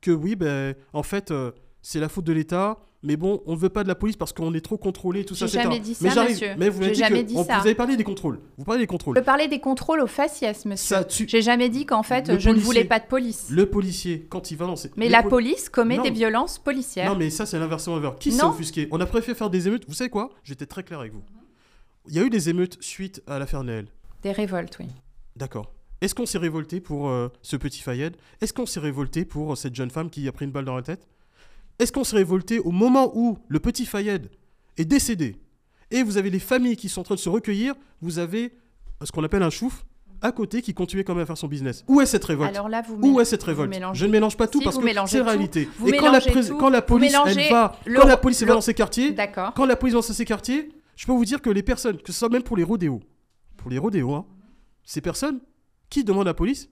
S3: que oui, ben, en fait, euh, c'est la faute de l'État, mais bon, on ne veut pas de la police parce qu'on est trop contrôlé, tout ça,
S4: jamais dit ça, monsieur.
S3: Mais vous dit
S4: jamais dit
S3: on-
S4: ça.
S3: vous avez parlé des contrôles. Vous parlez des contrôles.
S4: Je parlais des contrôles au faciès, monsieur.
S3: Tue-
S4: J'ai jamais dit qu'en fait
S3: Le
S4: je ne voulais pas de police.
S3: Le policier, quand il va dans ces...
S4: Mais la
S3: pol-
S4: police commet
S3: Non.
S4: des violences policières.
S3: Non, mais ça, c'est l'inversement inverse. Qui s'est offusqué? On a préféré faire des émeutes. Vous savez quoi? J'étais très clair avec vous. Il y a eu des émeutes suite à l'affaire Naël.
S4: Des révoltes, oui.
S3: D'accord. Est-ce qu'on s'est révolté pour euh, ce petit Fayed? Est-ce qu'on s'est révolté pour euh, cette jeune femme qui a pris une balle dans la tête? Est-ce qu'on s'est révolté au moment où le petit Fayed est décédé? Et vous avez les familles qui sont en train de se recueillir Vous avez ce qu'on appelle un chouf à côté qui continuait quand même à faire son business. Où est cette révolte?
S4: Alors là, vous
S3: Où est cette révolte?
S4: mélangez-
S3: Je ne mélange pas tout
S4: Si,
S3: parce que c'est la réalité.
S4: Vous
S3: et quand la,
S4: tout.
S3: quand police, elle va,
S4: le-
S3: quand la police dans ces quartiers, quand la police va dans ces quartiers, je peux vous dire que les personnes, que ce soit même pour les rodéos, pour les rodéos, hein, ces personnes qui demandent à la police,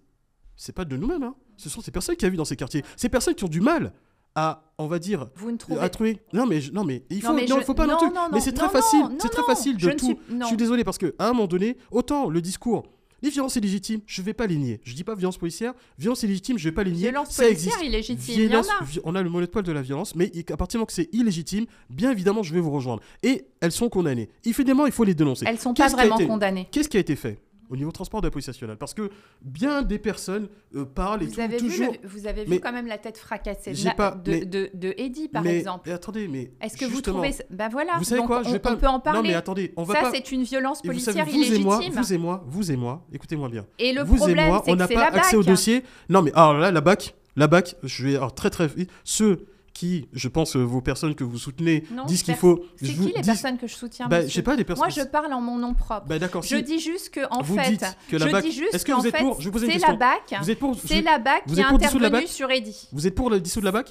S3: c'est pas de nous-mêmes. hein. Ce sont ces personnes qui vivent dans ces quartiers. Ces personnes qui ont du mal à, on va dire,
S4: Vous ne trouvez
S3: à trouver. Non mais je- non mais il faut,
S4: Non,
S3: non,
S4: mais
S3: il
S4: je-
S3: faut pas non,
S4: non,
S3: mais c'est très facile, c'est très facile de tout.
S4: suis-
S3: Je suis désolé parce que à un moment donné, autant le discours. Les violences illégitimes, je vais pas les nier. Je dis pas violence policière, violence illégitime, je vais pas les nier.
S4: Violence
S3: ça
S4: policière,
S3: existe.
S4: illégitime, il y en a.
S3: On a le monopole de la violence, mais à partir du moment que c'est illégitime, bien évidemment, je vais vous rejoindre. Et elles sont condamnées. Évidemment, il faut les dénoncer.
S4: Elles sont pas vraiment
S3: été-
S4: condamnées.
S3: Qu'est-ce qui a été fait? Au niveau transport de la police nationale Parce que bien des personnes euh, parlent et
S4: Vous
S3: tout-
S4: avez, vu, le- vous avez vu quand même la tête fracassée de,
S3: pas-
S4: de,
S3: mais-
S4: de, de Eddie, par
S3: mais-
S4: exemple.
S3: mais attendez, mais
S4: Est-ce que vous trouvez... Ben voilà,
S3: Vous savez
S4: donc
S3: quoi
S4: on,
S3: Je vais pas.
S4: on peut en parler.
S3: Non mais attendez, on va
S4: Ça,
S3: pas.
S4: c'est une violence
S3: Et vous savez,
S4: policière
S3: vous et moi, vous et moi, vous et moi, écoutez-moi bien.
S4: Et le
S3: vous et
S4: problème,
S3: moi,
S4: c'est
S3: on
S4: que
S3: n'a
S4: c'est
S3: pas
S4: la
S3: accès au dossier. Non mais alors là, la BAC, la BAC, je vais alors, très très vite. Ceux qui, je pense, euh, vos personnes que vous soutenez,
S4: Non,
S3: disent qu'il faut.
S4: C'est qui
S3: vous
S4: les
S3: dis-
S4: personnes que je soutiens
S3: Bah, je sais pas, des personnes-
S4: Moi, je parle en mon nom propre.
S3: Bah, d'accord,
S4: Je
S3: si-
S4: dis juste que, en
S3: Vous
S4: fait,
S3: dites que la
S4: je
S3: BAC
S4: dis juste
S3: Est-ce que vous êtes pour Je vous pose une
S4: c'est la BAC.
S3: Vous êtes pour
S4: C'est la BAC qui est
S3: la
S4: intervenue sur Eddie.
S3: Vous êtes pour le dissoudre la BAC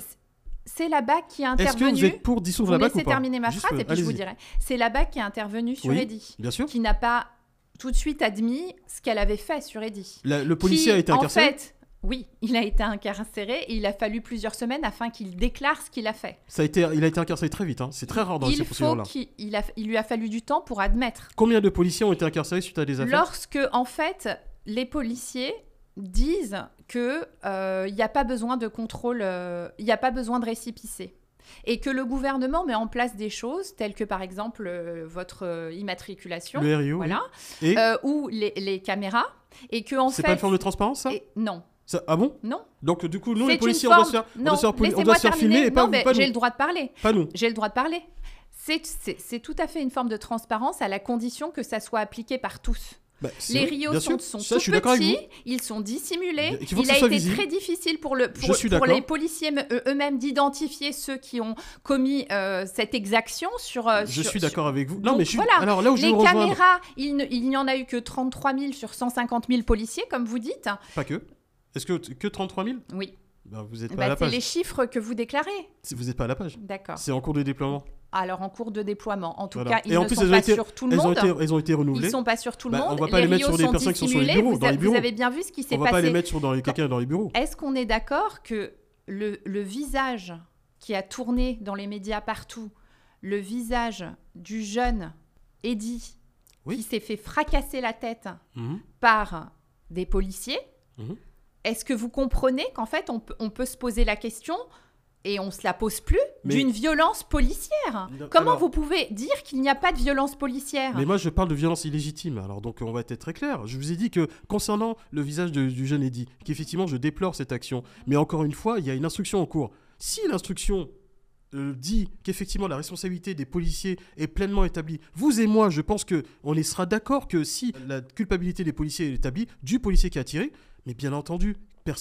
S4: C'est la BAC qui est
S3: Est-ce que
S4: intervenue.
S3: vous êtes pour dissoudre la BAC ou pas
S4: terminer ma phrase et puis je vous dirai. C'est la BAC qui est intervenue sur Eddie.
S3: bien sûr.
S4: Qui n'a pas tout de suite admis ce qu'elle avait fait sur Eddie.
S3: La- le policier a été incarcéré
S4: En fait, oui, il a été incarcéré et il a fallu plusieurs semaines afin qu'il déclare ce qu'il a fait.
S3: Ça a été, il a été incarcéré très vite. hein. C'est très rare dans ces
S4: il, faut
S3: procédures-là.
S4: qu'il il a- il lui a fallu du temps pour admettre.
S3: Combien de policiers ont été incarcérés suite à des affaires?
S4: Lorsque, en fait, les policiers disent que euh, n'y a pas besoin de contrôle, euh, il n'y a pas besoin de récipicé. Et que le gouvernement met en place des choses telles que par exemple euh, votre immatriculation,
S3: Le RIO,
S4: voilà,
S3: oui. Et
S4: ou les, les caméras, et que en
S3: C'est
S4: fait,
S3: pas une forme de transparence, ça?
S4: et- non,
S3: Ça- Ah bon?
S4: Non.
S3: Donc du coup, nous les policiers, on doit se faire, on
S4: Non,
S3: doit se faire, poli- on doit se faire filmer et pas,
S4: non, mais
S3: pas
S4: j'ai le droit de parler.
S3: Pas nous.
S4: J'ai le droit de parler. C'est- tout à fait une forme de transparence à la condition que ça soit appliqué par tous.
S3: Bah,
S4: Les rios sont, sont
S3: Ça,
S4: tout petits, ils sont dissimulés.
S3: Il
S4: a été
S3: visible.
S4: très difficile pour, le, les policiers me- eux- eux-mêmes d'identifier ceux qui ont commis euh, cette exaction sur. euh,
S3: Je
S4: sur-
S3: suis
S4: sur-
S3: d'accord avec vous. Non,
S4: Donc,
S3: mais je suis.
S4: voilà.
S3: Alors là où je
S4: les caméras, il n'y en a eu que 33 000 sur 150 000 policiers, comme vous dites.
S3: pas que. Est-ce que que 33 000
S4: Oui.
S3: bah, Vous n'êtes pas
S4: Bah,
S3: à la
S4: c'est
S3: page.
S4: les chiffres que vous déclarez.
S3: Si Vous n'êtes pas à la page.
S4: D'accord.
S3: C'est en cours de déploiement.
S4: Alors en cours de déploiement. En tout
S3: Voilà.
S4: cas, ils
S3: Et en
S4: ne
S3: plus,
S4: sont pas
S3: été-
S4: sur tout le
S3: elles ont
S4: monde.
S3: été- elles ont été renouvelées.
S4: Ils sont pas sur tout le
S3: Bah, on
S4: monde.
S3: va pas
S4: les
S3: les mettre sur des personnes qui sont sur les bureaux,
S4: Vous,
S3: dans
S4: a-
S3: les
S4: vous
S3: bureaux.
S4: avez bien vu ce qui s'est
S3: On va pas
S4: passé.
S3: les mettre sur dans les quelqu'un dans les bureaux.
S4: Est-ce qu'on est d'accord que le, le visage qui a tourné dans les médias partout, le visage du jeune Eddie
S3: Oui.
S4: qui s'est fait fracasser la tête
S3: Mhm.
S4: par des policiers,
S3: Mhm.
S4: Est-ce que vous comprenez qu'en fait on, peut- on peut se poser la question et on se la pose plus
S3: Mais-
S4: d'une violence policière?
S3: Non,
S4: Comment
S3: alors-
S4: vous pouvez dire qu'il n'y a pas de violence policière?
S3: Mais moi, je parle de violence illégitime. Alors, donc, on va être très clair. Je vous ai dit que concernant le visage de- du jeune Eddy, qu'effectivement, je déplore cette action. Mais encore une fois, il y a une instruction en cours. Si l'instruction euh, dit qu'effectivement la responsabilité des policiers est pleinement établie, vous et moi, je pense que on y sera d'accord que si la culpabilité des policiers est établie, du policier qui a tiré, mais bien entendu,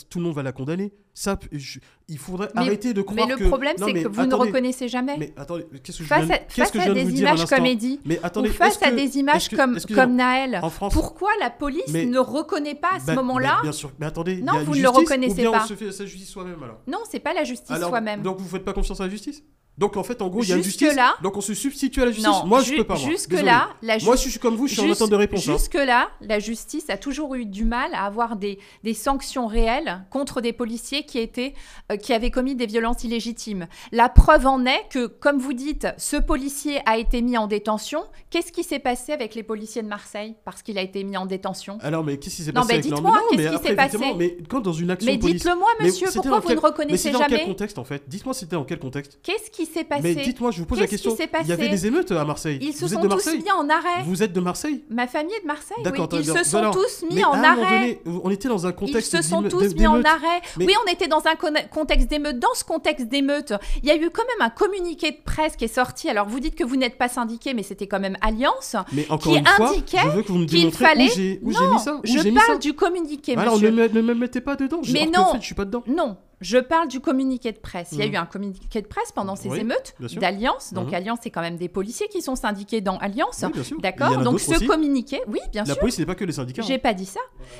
S3: tout le monde va la condamner. Ça, je- il faudrait
S4: Mais-
S3: arrêter de croire
S4: Mais
S3: que.
S4: le problème, c'est
S3: mais
S4: que vous ne reconnaissez jamais.
S3: Mais attendez, qu'est-ce que je
S4: face
S3: viens,
S4: à, face
S3: que je
S4: à
S3: viens de
S4: des
S3: dire à
S4: images
S3: l'instant
S4: comme Eddie,
S3: Mais attendez,
S4: ou face à
S3: que-
S4: des images comme, Naël,
S3: en France-
S4: pourquoi la police
S3: Mais-
S4: ne reconnaît pas à ce
S3: Bah,
S4: moment-là
S3: bah, Bien sûr, mais attendez,
S4: Non,
S3: y a une
S4: vous ne le reconnaissez
S3: ou bien
S4: pas.
S3: on se fait sa justice soi-même alors
S4: Non, c'est pas la justice soi-même.
S3: Donc vous faites pas confiance à la justice? Donc en fait, en gros, il y a une justice.
S4: là-
S3: donc on se substitue à la justice.
S4: Non,
S3: moi, je
S4: ju-
S3: peux pas. moi.
S4: jusque-là, la
S3: Moi,
S4: ju-
S3: si je suis comme vous, je suis en attente de réponse. hein.
S4: Jusque-là, la justice a toujours eu du mal à avoir des, des sanctions réelles contre des policiers qui, étaient, euh, qui avaient commis des violences illégitimes. La preuve en est que, comme vous dites, ce policier a été mis en détention. Qu'est-ce qui s'est passé avec les policiers de Marseille parce qu'il a été mis en détention?
S3: Alors, mais qu'est-ce qui s'est
S4: Non,
S3: passé
S4: mais
S3: avec
S4: dites-moi,
S3: non, mais
S4: qu'est-ce
S3: mais
S4: qui s'est passé?
S3: Mais quand dans une action
S4: Mais
S3: de police.
S4: dites-le moi,
S3: Mais
S4: monsieur, pourquoi vous ne reconnaissez
S3: Mais c'était dans
S4: jamais?
S3: quel contexte en fait? Dites-moi, c'était dans quel contexte?
S4: Qu'est-ce qui s'est passé
S3: Mais dites-moi, je vous pose la
S4: qui
S3: question. Il y avait des émeutes à Marseille.
S4: Ils se
S3: vous
S4: sont tous mis en arrêt.
S3: Vous êtes de Marseille
S4: Ma famille est de Marseille, oui. Ils se sont
S3: Alors,
S4: tous mis en arrêt.
S3: donné, on était dans un
S4: Ils
S3: contexte
S4: se sont tous mis en arrêt.
S3: Mais-
S4: Oui, on était dans un con- contexte d'émeute. Dans ce contexte d'émeute, il y a eu quand même un communiqué de presse qui est sorti. Alors, vous dites que vous n'êtes pas syndiqué, mais c'était quand même Alliance.
S3: Mais encore
S4: qui
S3: une fois,
S4: indiquait
S3: je veux que vous me
S4: qu'il
S3: démontrez
S4: fallait.
S3: où j'ai où j'ai
S4: non,
S3: mis ça. Où
S4: je parle
S3: ça.
S4: du communiqué,
S3: Alors
S4: monsieur.
S3: ne me, mettez pas dedans. Je-
S4: Mais non.
S3: je suis pas dedans.
S4: Non, je parle du communiqué de presse. Il y a
S3: Mhm.
S4: eu un communiqué de presse pendant ces
S3: Oui,
S4: émeutes d'Alliance. Donc,
S3: Mhm.
S4: Alliance, c'est quand même des policiers qui sont syndiqués dans Alliance.
S3: Oui,
S4: D'accord Donc, ce
S3: aussi.
S4: communiqué, oui, bien
S3: La
S4: sûr.
S3: police, c'est pas que les syndicats.
S4: J'ai
S3: hein.
S4: pas dit ça.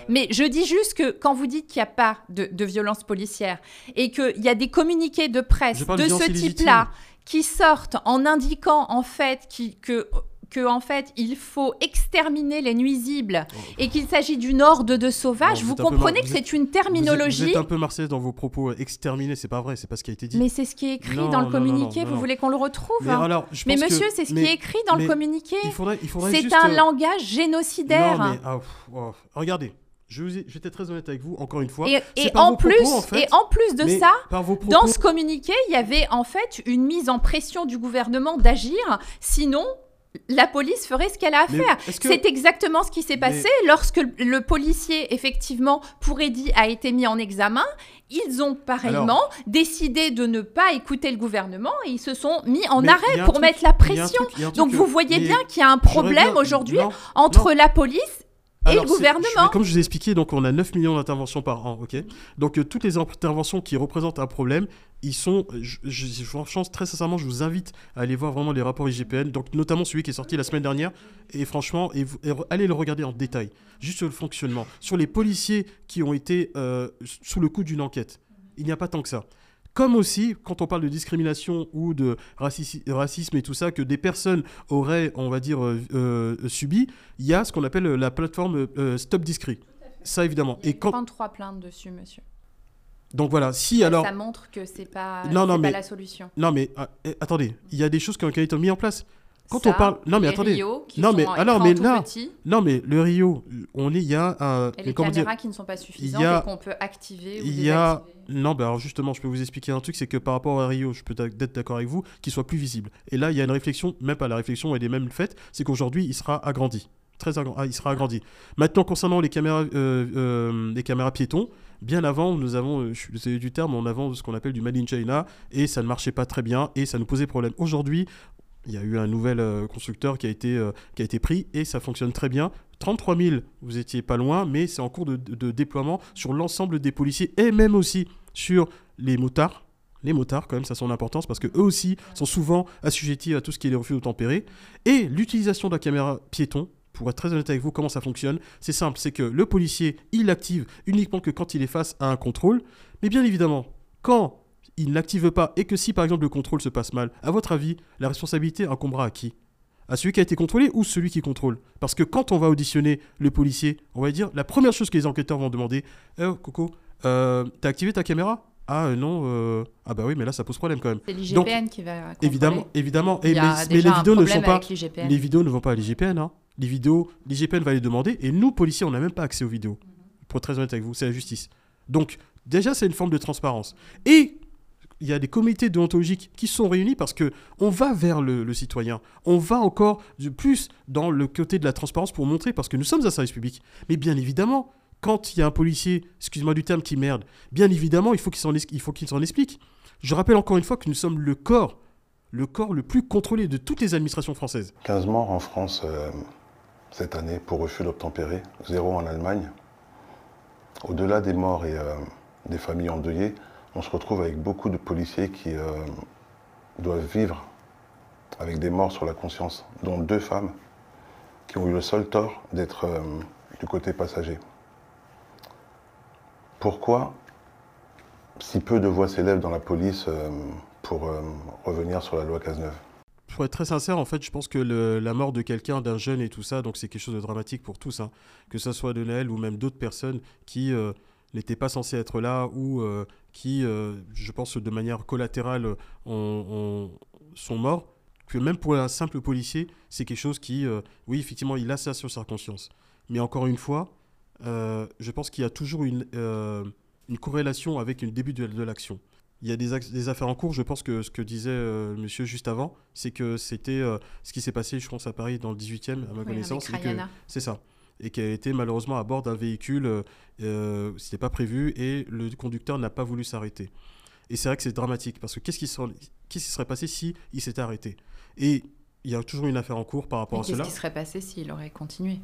S4: Mais je dis juste que quand vous dites qu'il n'y a pas de, de violence policière et qu'il y a des communiqués de presse de ce type-là qui sortent en indiquant en fait qui- que que en fait il faut exterminer les nuisibles et qu'il s'agit d'une horde de sauvages,
S3: Non,
S4: vous comprenez
S3: mar-
S4: que c'est une
S3: Vous êtes,
S4: terminologie.
S3: vous êtes un peu marseillaise dans vos propos. Exterminer, c'est pas vrai, c'est pas ce qui a été dit.
S4: Mais c'est ce qui est écrit
S3: Non,
S4: dans le
S3: non,
S4: communiqué. vous voulez qu'on le retrouve
S3: Mais alors, je
S4: Mais
S3: pense que-
S4: monsieur, c'est ce qui est écrit dans le communiqué.
S3: Il faudrait, il faudrait
S4: C'est
S3: juste,
S4: un
S3: euh,
S4: langage génocidaire.
S3: Mais ah, oh, regardez, je vous ai- j'étais très honnête avec vous, encore une fois.
S4: Et, en plus,
S3: propos, en fait,
S4: et en plus de ça,
S3: propos-
S4: dans ce communiqué, il y avait en fait une mise en pression du gouvernement d'agir, sinon la police ferait ce qu'elle a à
S3: Mais
S4: faire. C'est exactement ce qui s'est passé lorsque le- policier, effectivement, pour Eddy, a été mis en examen. Ils ont pareillement
S3: Alors-
S4: décidé de ne pas écouter le gouvernement et ils se sont mis en
S3: Mais
S4: arrêt pour
S3: truc-
S4: mettre la pression.
S3: truc-
S4: Donc
S3: que-
S4: vous voyez bien qu'il y a un problème
S3: bien-
S4: aujourd'hui entre
S3: non.
S4: la police et le gouvernement.
S3: je- comme je vous ai expliqué, donc on a 9 millions d'interventions par an, ok? Donc euh, toutes les interventions qui représentent un problème, ils sont, euh, je, franchement, très sincèrement, je vous invite à aller voir vraiment les rapports IGPN, donc notamment celui qui est sorti la semaine dernière, et franchement, et, vous- allez le regarder en détail, juste sur le fonctionnement, sur les policiers qui ont été euh, sous le coup d'une enquête. Il n'y a pas tant que ça. Comme aussi, quand on parle de discrimination ou de racisme, racisme et tout ça, que des personnes auraient, on va dire, euh, euh, subi, il y a ce qu'on appelle euh, la plateforme euh, Stop Discrit. Ça, évidemment. Et quand...
S4: 33 plaintes dessus, monsieur.
S3: Donc voilà, si alors...
S4: Ça montre que c'est pas,
S3: Non, non,
S4: c'est pas la solution.
S3: Non, mais ah, eh, attendez, il y a des choses qui ont été mises en place. Quand
S4: Ça,
S3: on parle... Non, mais attendez.
S4: Rio, qui
S3: non, mais alors,
S4: écran
S3: mais là...
S4: petit.
S3: Non, mais le Rio, on est... Il y a un...
S4: Et les
S3: dire
S4: caméras qui ne sont pas suffisantes
S3: a-
S4: et qu'on peut activer ou
S3: Il y a... Non, bah alors justement, je peux vous expliquer un truc, c'est que par rapport à Rio, je peux être d'accord avec vous, qu'il soit plus visible. Et là, il y a une réflexion, même pas la réflexion, elle est même faite, c'est qu'aujourd'hui, il sera agrandi. Très agra- ah, il sera agrandi. Maintenant, concernant les caméras, euh, euh, les caméras piétons, bien avant, nous avons, euh, je suis du terme, on avait ce qu'on appelle du Made in China, et ça ne marchait pas très bien, et ça nous posait problème. Aujourd'hui, il y a eu un nouvel euh, constructeur qui a, été, euh, qui a été pris, et ça fonctionne très bien. 33 000, vous étiez pas loin, mais c'est en cours de, déploiement sur l'ensemble des policiers, et même aussi sur les motards. Les motards, quand même, ça a son importance parce que eux aussi sont souvent assujettis à tout ce qui est les refus tempérés. Et l'utilisation de la caméra piéton, pour être très honnête avec vous, comment ça fonctionne C'est simple, c'est que le policier, il l'active uniquement que quand il est face à un contrôle. Mais bien évidemment, quand il ne l'active pas et que si par exemple le contrôle se passe mal, à votre avis, la responsabilité incombera à qui? À celui qui a été contrôlé ou celui qui contrôle? Parce que quand on va auditionner le policier, on va dire, la première chose que les enquêteurs vont demander, Eh, oh, Coco, euh, t'as activé ta caméra? Ah euh, non, euh, ah bah oui, mais là ça pose problème quand même.
S4: C'est
S3: Donc,
S4: l'IGPN qui va contrôler.
S3: Évidemment, évidemment. Et
S4: a
S3: mais, les vidéos ne sont pas. Les vidéos ne vont pas à l'IGPN. Hein. Les vidéos, l'IGPN va les demander. Et nous, policiers, on n'a même pas accès aux vidéos. Pour être très honnête avec vous, c'est la justice. Donc, déjà, c'est une forme de transparence. Et il y a des comités déontologiques qui sont réunis parce que on va vers le, citoyen. On va encore plus dans le côté de la transparence pour montrer, parce que nous sommes un service public. Mais bien évidemment, quand il y a un policier, excuse-moi du terme, qui merde, bien évidemment, il faut qu'il s'en es- il faut qu'il s'en explique. Je rappelle encore une fois que nous sommes le corps, le corps le plus contrôlé de toutes les administrations françaises.
S10: 15 morts en France euh, cette année pour refus d'obtempérer, zéro en Allemagne. Au-delà des morts et euh, des familles endeuillées, on se retrouve avec beaucoup de policiers qui euh, doivent vivre avec des morts sur la conscience, dont deux femmes qui ont eu le seul tort d'être euh, du côté passager. Pourquoi si peu de voix s'élèvent dans la police euh, pour revenir sur la loi Cazeneuve?
S3: Pour être très sincère, en fait, je pense que la mort de quelqu'un, d'un jeune et tout ça, donc c'est quelque chose de dramatique pour tous, hein. que ce soit de Naël ou même d'autres personnes qui n'étaient pas censées être là ou euh, qui, euh, je pense, de manière collatérale, ont- ont- sont morts. Que même pour un simple policier, c'est quelque chose qui, euh, oui, effectivement, il a ça sur sa conscience. Mais encore une fois, je pense qu'il y a toujours une, une corrélation avec le début de, de l'action. Il y a des, affaires en cours. Je pense que ce que disait le monsieur juste avant, c'est que c'était ce qui s'est passé, je pense, à Paris dans le 18e, à ma
S4: Oui,
S3: connaissance. C'est ça. Et qui a été malheureusement à bord d'un véhicule, euh, euh, c'était pas prévu, et le conducteur n'a pas voulu s'arrêter. Et c'est vrai que c'est dramatique, parce que qu'est-ce qui, serait- qu'est-ce qui serait passé si il s'était arrêté? Et il y a toujours une affaire en cours par rapport
S4: Mais
S3: à
S4: Qu'est-ce
S3: cela.
S4: qui serait passé s'il aurait continué?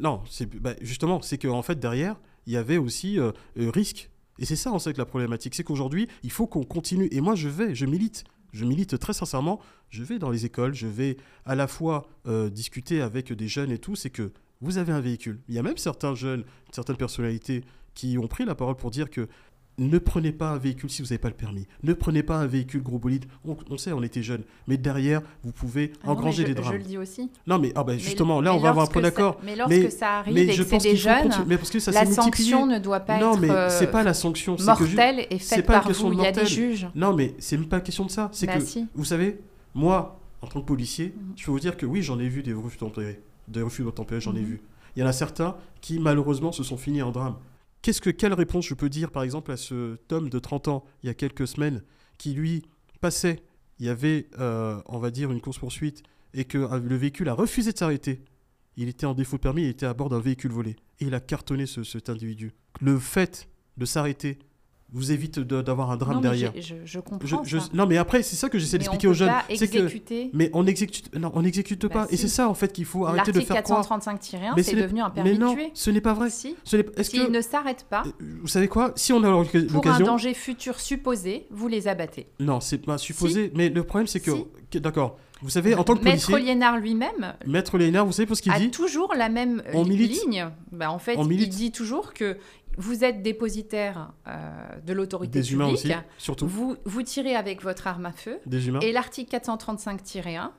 S3: Non, c'est bah, justement, c'est qu'en fait derrière, il y avait aussi euh, euh, risque. Et c'est ça en fait la problématique, c'est qu'aujourd'hui, il faut qu'on continue. Et moi, je vais, je milite, je milite très sincèrement. Je vais dans les écoles, je vais à la fois euh, discuter avec des jeunes et tout. C'est que vous avez un véhicule. Il y a même certains jeunes, certaines personnalités qui ont pris la parole pour dire que ne prenez pas un véhicule si vous n'avez pas le permis. Ne prenez pas un véhicule gros bolide. On, on sait, on était jeunes. Mais derrière, vous pouvez
S4: Ah
S3: engranger
S4: mais je,
S3: des drames.
S4: Je le dis aussi.
S3: Non, mais ah bah,
S4: Mais-
S3: justement, là,
S4: mais
S3: on va avoir un point d'accord.
S4: Mais lorsque ça arrive et que c'est des jeunes.
S3: Mais parce que ça
S4: la
S3: multiplié.
S4: sanction ne doit pas
S3: non,
S4: être
S3: mais
S4: euh,
S3: c'est pas la sanction. que
S4: mortelle et faite par vous. Il y a des juges.
S3: Non, mais c'est même pas question de ça. C'est
S4: Bah
S3: que,
S4: si.
S3: vous savez, moi, en tant que policier,
S4: Mhm.
S3: je peux vous dire que oui, j'en ai vu des refus d'obtempérer. Des refus d'obtempérer, j'en ai
S4: Mhm.
S3: vu. Il y en a certains qui, malheureusement, se sont finis en drame. Qu'est-ce que, quelle réponse je peux dire, par exemple, à cet homme de 30 ans, il y a quelques semaines, qui, lui, passait, il y avait, euh, on va dire, une course-poursuite, et que euh, le véhicule a refusé de s'arrêter? Il était en défaut de permis, il était à bord d'un véhicule volé. Et il a cartonné ce- cet individu. Le fait de s'arrêter vous évite d'avoir un drame
S4: Non,
S3: derrière.
S4: je, je comprends
S3: Je- je-
S4: ça.
S3: non, mais après, c'est ça que j'essaie d'expliquer aux jeunes. C'est que, mais on n'exécute, non, on n'exécute
S4: Bah
S3: pas. Et c'est ça, en fait, qu'il faut arrêter de
S4: L'article
S3: faire croire.
S4: 435-1,
S3: Mais
S4: c'est
S3: ce n'est-
S4: devenu un permis
S3: Mais non,
S4: de tuer.
S3: ce n'est pas vrai.
S4: Si. S'il
S3: que,
S4: ne s'arrête pas,
S3: vous savez quoi? Si on a l'oc-
S4: pour un
S3: l'occasion,
S4: danger futur supposé, vous les abattez.
S3: non, c'est pas supposé. Mais le problème, c'est que,
S4: Si.
S3: d'accord. Vous savez, en tant que
S4: Maître
S3: policier,
S4: Liénard lui-même
S3: Maître Léonard, vous savez pour ce qu'il
S4: a
S3: dit?
S4: toujours la même
S3: milite.
S4: ligne. Bah, en fait,
S3: On
S4: il dit toujours que vous êtes dépositaire euh, de l'autorité
S3: Des humains
S4: publique.
S3: aussi, surtout.
S4: Vous, vous tirez avec votre arme à feu.
S3: Des humains.
S4: Et l'article 435-1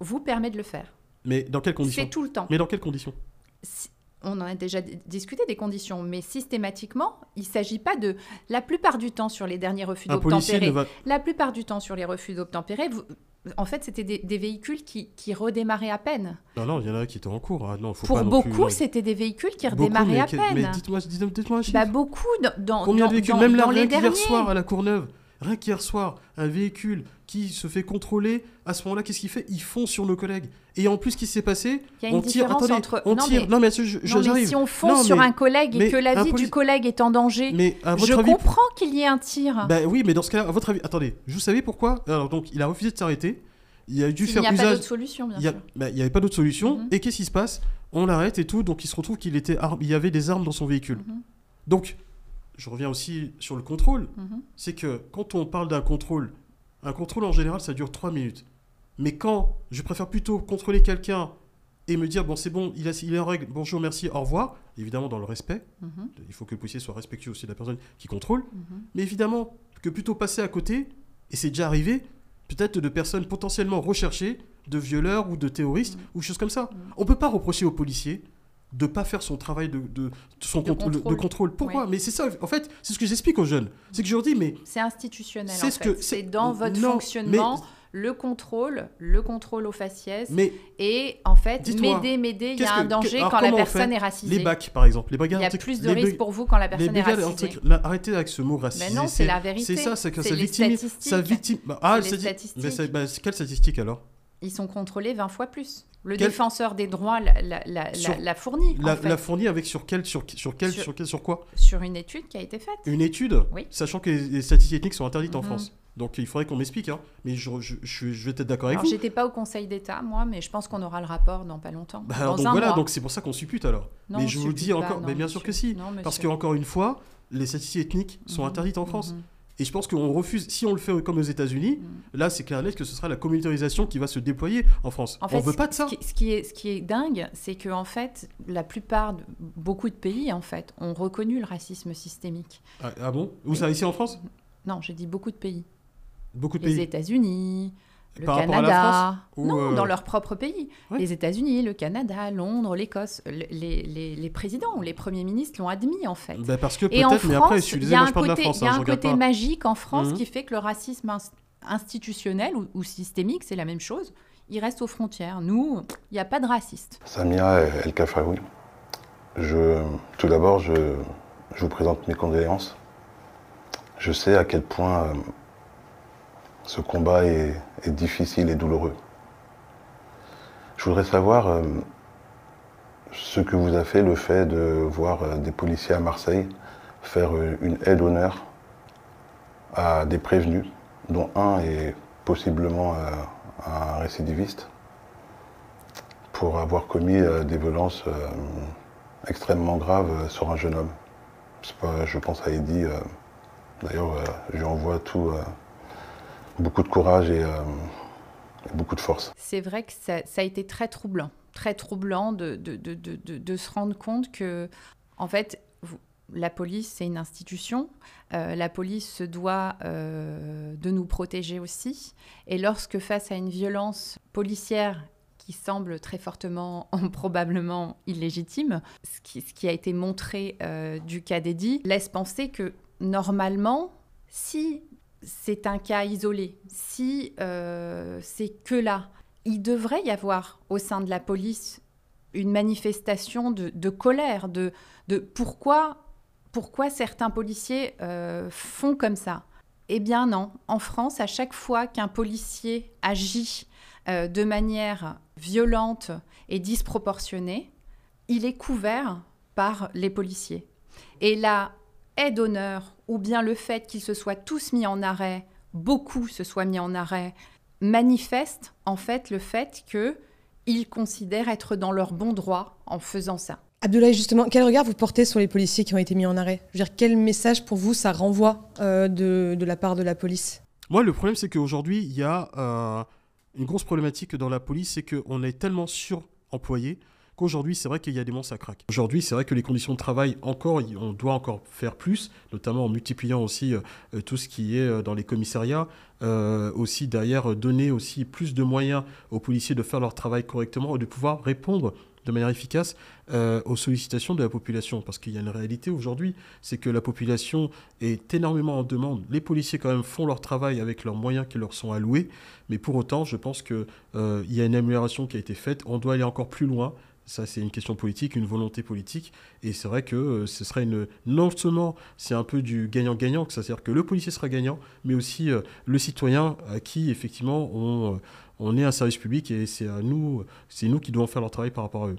S4: vous permet de le faire.
S3: Mais dans quelles conditions
S4: C'est tout le temps.
S3: Mais dans quelles conditions
S4: Si- on en a déjà discuté des conditions, mais systématiquement, il ne s'agit pas de... La plupart du temps, sur les derniers refus d'obtempérer,
S3: va.
S4: la plupart du temps, sur les refus d'obtempérer, vous- en fait, c'était des, des véhicules qui, qui redémarraient à peine.
S3: Non, non, il y en a qui étaient en cours. Ah, non, faut
S4: Pour
S3: pas
S4: beaucoup,
S3: plus, euh,
S4: c'était des véhicules qui
S3: beaucoup,
S4: redémarraient
S3: mais
S4: à peine.
S3: Mais dites-moi, dites- dites-moi un chiffre.
S4: Bah, beaucoup dans,
S3: Combien
S4: dans-
S3: de véhicules
S4: dans-
S3: Même là, rien qu'hier soir à la Courneuve, rien qu'hier soir, un véhicule qui se fait contrôler, à ce moment-là, qu'est-ce qu'il fait? Il fonce sur nos collègues. Et en plus, ce qui s'est passé
S4: Il y a une
S3: On tire,
S4: différence
S3: attendez,
S4: entre-
S3: on
S4: non,
S3: tire.
S4: mais-
S3: non, mais je- je-
S4: Non, mais
S3: j'arrive.
S4: si on fonce
S3: Non,
S4: sur
S3: mais-
S4: un collègue et que la vie
S3: police-
S4: du collègue est en danger,
S3: Mais à votre
S4: je
S3: avis,
S4: comprends qu'il y ait un tir.
S3: Bah oui, mais dans ce cas-là, à votre avis, attendez, vous savez pourquoi? Alors donc, il a refusé de s'arrêter. Il a dû faire
S4: n'y a pas
S3: usage.
S4: d'autre solution, bien
S3: il a-
S4: sûr.
S3: bah, il n'y avait pas d'autre solution.
S4: Mhm.
S3: Et qu'est-ce qui se passe? On l'arrête et tout, donc il se retrouve qu'il était il y avait des armes dans son véhicule.
S4: Mhm.
S3: Donc, je reviens aussi sur le contrôle.
S4: Mhm.
S3: C'est que quand on parle d'un contrôle, un contrôle en général, ça dure 3 minutes. Mais quand je préfère plutôt contrôler quelqu'un et me dire, bon, c'est bon, il, a, il est en règle, bonjour, merci, au revoir, évidemment dans le respect,
S4: Mhm.
S3: il faut que le policier soit respectueux aussi de la personne qui contrôle,
S4: Mhm.
S3: mais évidemment que plutôt passer à côté, et c'est déjà arrivé, peut-être de personnes potentiellement recherchées, de violeurs ou de terroristes,
S4: Mhm.
S3: ou choses comme ça. On ne peut pas reprocher au policier de pas faire son travail de, de- de son
S4: De
S3: contrôle, de
S4: contrôle.
S3: Pourquoi. Mais c'est ça, en fait, c'est ce que j'explique aux jeunes. C'est que je leur dis, mais
S4: C'est institutionnel.
S3: C'est
S4: en fait. dans votre
S3: non,
S4: fonctionnement,
S3: mais-
S4: le contrôle, le contrôle au faciès.
S3: mais
S4: Et en fait, m'aider, m'aider, il y a un danger quand la personne est racisée.
S3: les bacs, par exemple, les
S4: Il y a plus de risques pour vous quand la
S3: les
S4: personne est racisée.
S3: là, arrêtez avec ce mot racisé.
S4: Mais non, c'est la vérité.
S3: C'est ça, c'est que ça
S4: statistiques.
S3: Ça victime. bah, ah,
S4: C'est les statistiques.
S3: mais bah, quelle statistique alors?
S4: Ils sont contrôlés 20 fois plus. Le
S3: Quel-
S4: défenseur des droits l'a, la, la,
S3: Sur-
S4: la- la fournit, en
S3: la,
S4: fait,
S3: la fournit avec sur quel, sur, sur quel,
S4: Sur-
S3: sur, quel- sur quoi?
S4: Sur une étude qui a été faite.
S3: Une étude?
S4: Oui.
S3: Sachant que les, les statistiques ethniques sont interdites en
S4: Mhm.
S3: France. Donc il faudrait qu'on m'explique. Hein. Mais je, je, je, je vais être d'accord avec
S4: Alors,
S3: vous.
S4: j'étais pas au Conseil d'État, moi, mais je pense qu'on aura le rapport dans pas longtemps.
S3: Bah,
S4: dans
S3: donc
S4: un
S3: voilà,
S4: mois.
S3: donc c'est pour ça qu'on suppute alors.
S4: Non,
S3: mais je vous dis
S4: pas,
S3: encore,
S4: non,
S3: mais bien sûr que si.
S4: Non,
S3: Parce
S4: monsieur.
S3: qu'encore une fois, les statistiques ethniques sont
S4: Mhm.
S3: interdites en France.
S4: Mhm.
S3: Et je pense qu'on refuse, si on le fait comme aux États-Unis,
S4: Mhm.
S3: là c'est clair et net que ce sera la communautarisation qui va se déployer en France.
S4: En fait,
S3: on veut pas de ça.
S4: Ce qui, ce qui est, ce qui est dingue, c'est que en fait, la plupart, de, beaucoup de pays en fait, ont reconnu le racisme systémique.
S3: Ah, ah bon?
S4: Oui.
S3: ça ici en France?
S4: Non, j'ai dit beaucoup de pays.
S3: Beaucoup de
S4: Les
S3: pays.
S4: États-Unis, le
S3: Par rapport à la
S4: Canada.
S3: France Ou,
S4: non,
S3: euh,
S4: dans leur propre pays.
S3: Ouais.
S4: Les États-Unis, le Canada, Londres, l'Écosse. Le- Les, les- les présidents ou les premiers ministres l'ont admis en fait.
S3: Bah, parce que peut-être, mais après, je suis
S4: il y
S3: désolé,
S4: a
S3: moi
S4: un
S3: je parle de la
S4: côté,
S3: France,
S4: il y a
S3: hein,
S4: un côté
S3: pas.
S4: magique en France
S3: Mhm.
S4: qui fait que le racisme ins- institutionnel ou, ou systémique, c'est la même chose. Il reste aux frontières. Nous, il n'y a pas de racistes.
S10: Samia El Kafaoui. Je, tout d'abord, je, je vous présente mes condoléances. Je sais à quel point euh, ce combat est, difficile et douloureux. Je voudrais savoir euh, ce que vous a fait le fait de voir euh, des policiers à Marseille faire euh, une aide d'honneur à des prévenus, dont un est possiblement un récidiviste pour avoir commis des violences extrêmement graves sur un jeune homme. Pas- je pense à euh, D'ailleurs, je lui envoie tout, beaucoup de courage et, euh, et beaucoup de force.
S4: C'est vrai que ça, a été très troublant. Très troublant de, de, de, de, se rendre compte que, en fait, la police, c'est une institution. Euh, la police se doit euh, de nous protéger aussi. Et lorsque face à une violence policière qui semble très fortement, probablement illégitime, ce qui, ce qui a été montré du cas d'Eddie laisse penser que normalement, si c'est un cas isolé, si c'est que là, il devrait y avoir au sein de la police une manifestation de, colère, de, de pourquoi pourquoi certains policiers euh, font comme ça. Eh bien non, en France, à chaque fois qu'un policier agit euh, de manière violente et disproportionnée, il est couvert par les policiers. Et la aide d'honneur, ou bien le fait qu'ils se soient tous mis en arrêt, beaucoup se soient mis en arrêt, manifeste en fait le fait qu'ils considèrent être dans leur bon droit en faisant ça.
S5: Abdoulaye, justement, quel regard vous portez sur les policiers qui ont été mis en arrêt? Je veux dire, quel message pour vous ça renvoie euh, de, la part de la police?
S3: Moi, le problème, c'est qu'aujourd'hui, il y a euh, une grosse problématique dans la police, c'est qu'on est tellement suremployé qu'aujourd'hui, c'est vrai qu'il y a des monstres à craquer. Aujourd'hui, c'est vrai que les conditions de travail, encore, on doit encore faire plus, notamment en multipliant aussi euh, tout ce qui est dans les commissariats, aussi derrière donner aussi plus de moyens aux policiers de faire leur travail correctement et de pouvoir répondre de manière efficace euh, aux sollicitations de la population. Parce qu'il y a une réalité aujourd'hui, c'est que la population est énormément en demande. Les policiers quand même font leur travail avec leurs moyens qui leur sont alloués, mais pour autant, je pense qu'il euh, y a une amélioration qui a été faite. On doit aller encore plus loin. Ça, c'est une question politique, une volonté politique. Et c'est vrai que euh, ce serait une. Non seulement c'est un peu du gagnant-gagnant, c'est-à-dire que le policier sera gagnant, mais aussi le citoyen à qui, effectivement, on, on est un service public et c'est à nous, c'est nous qui devons faire leur travail par rapport à eux.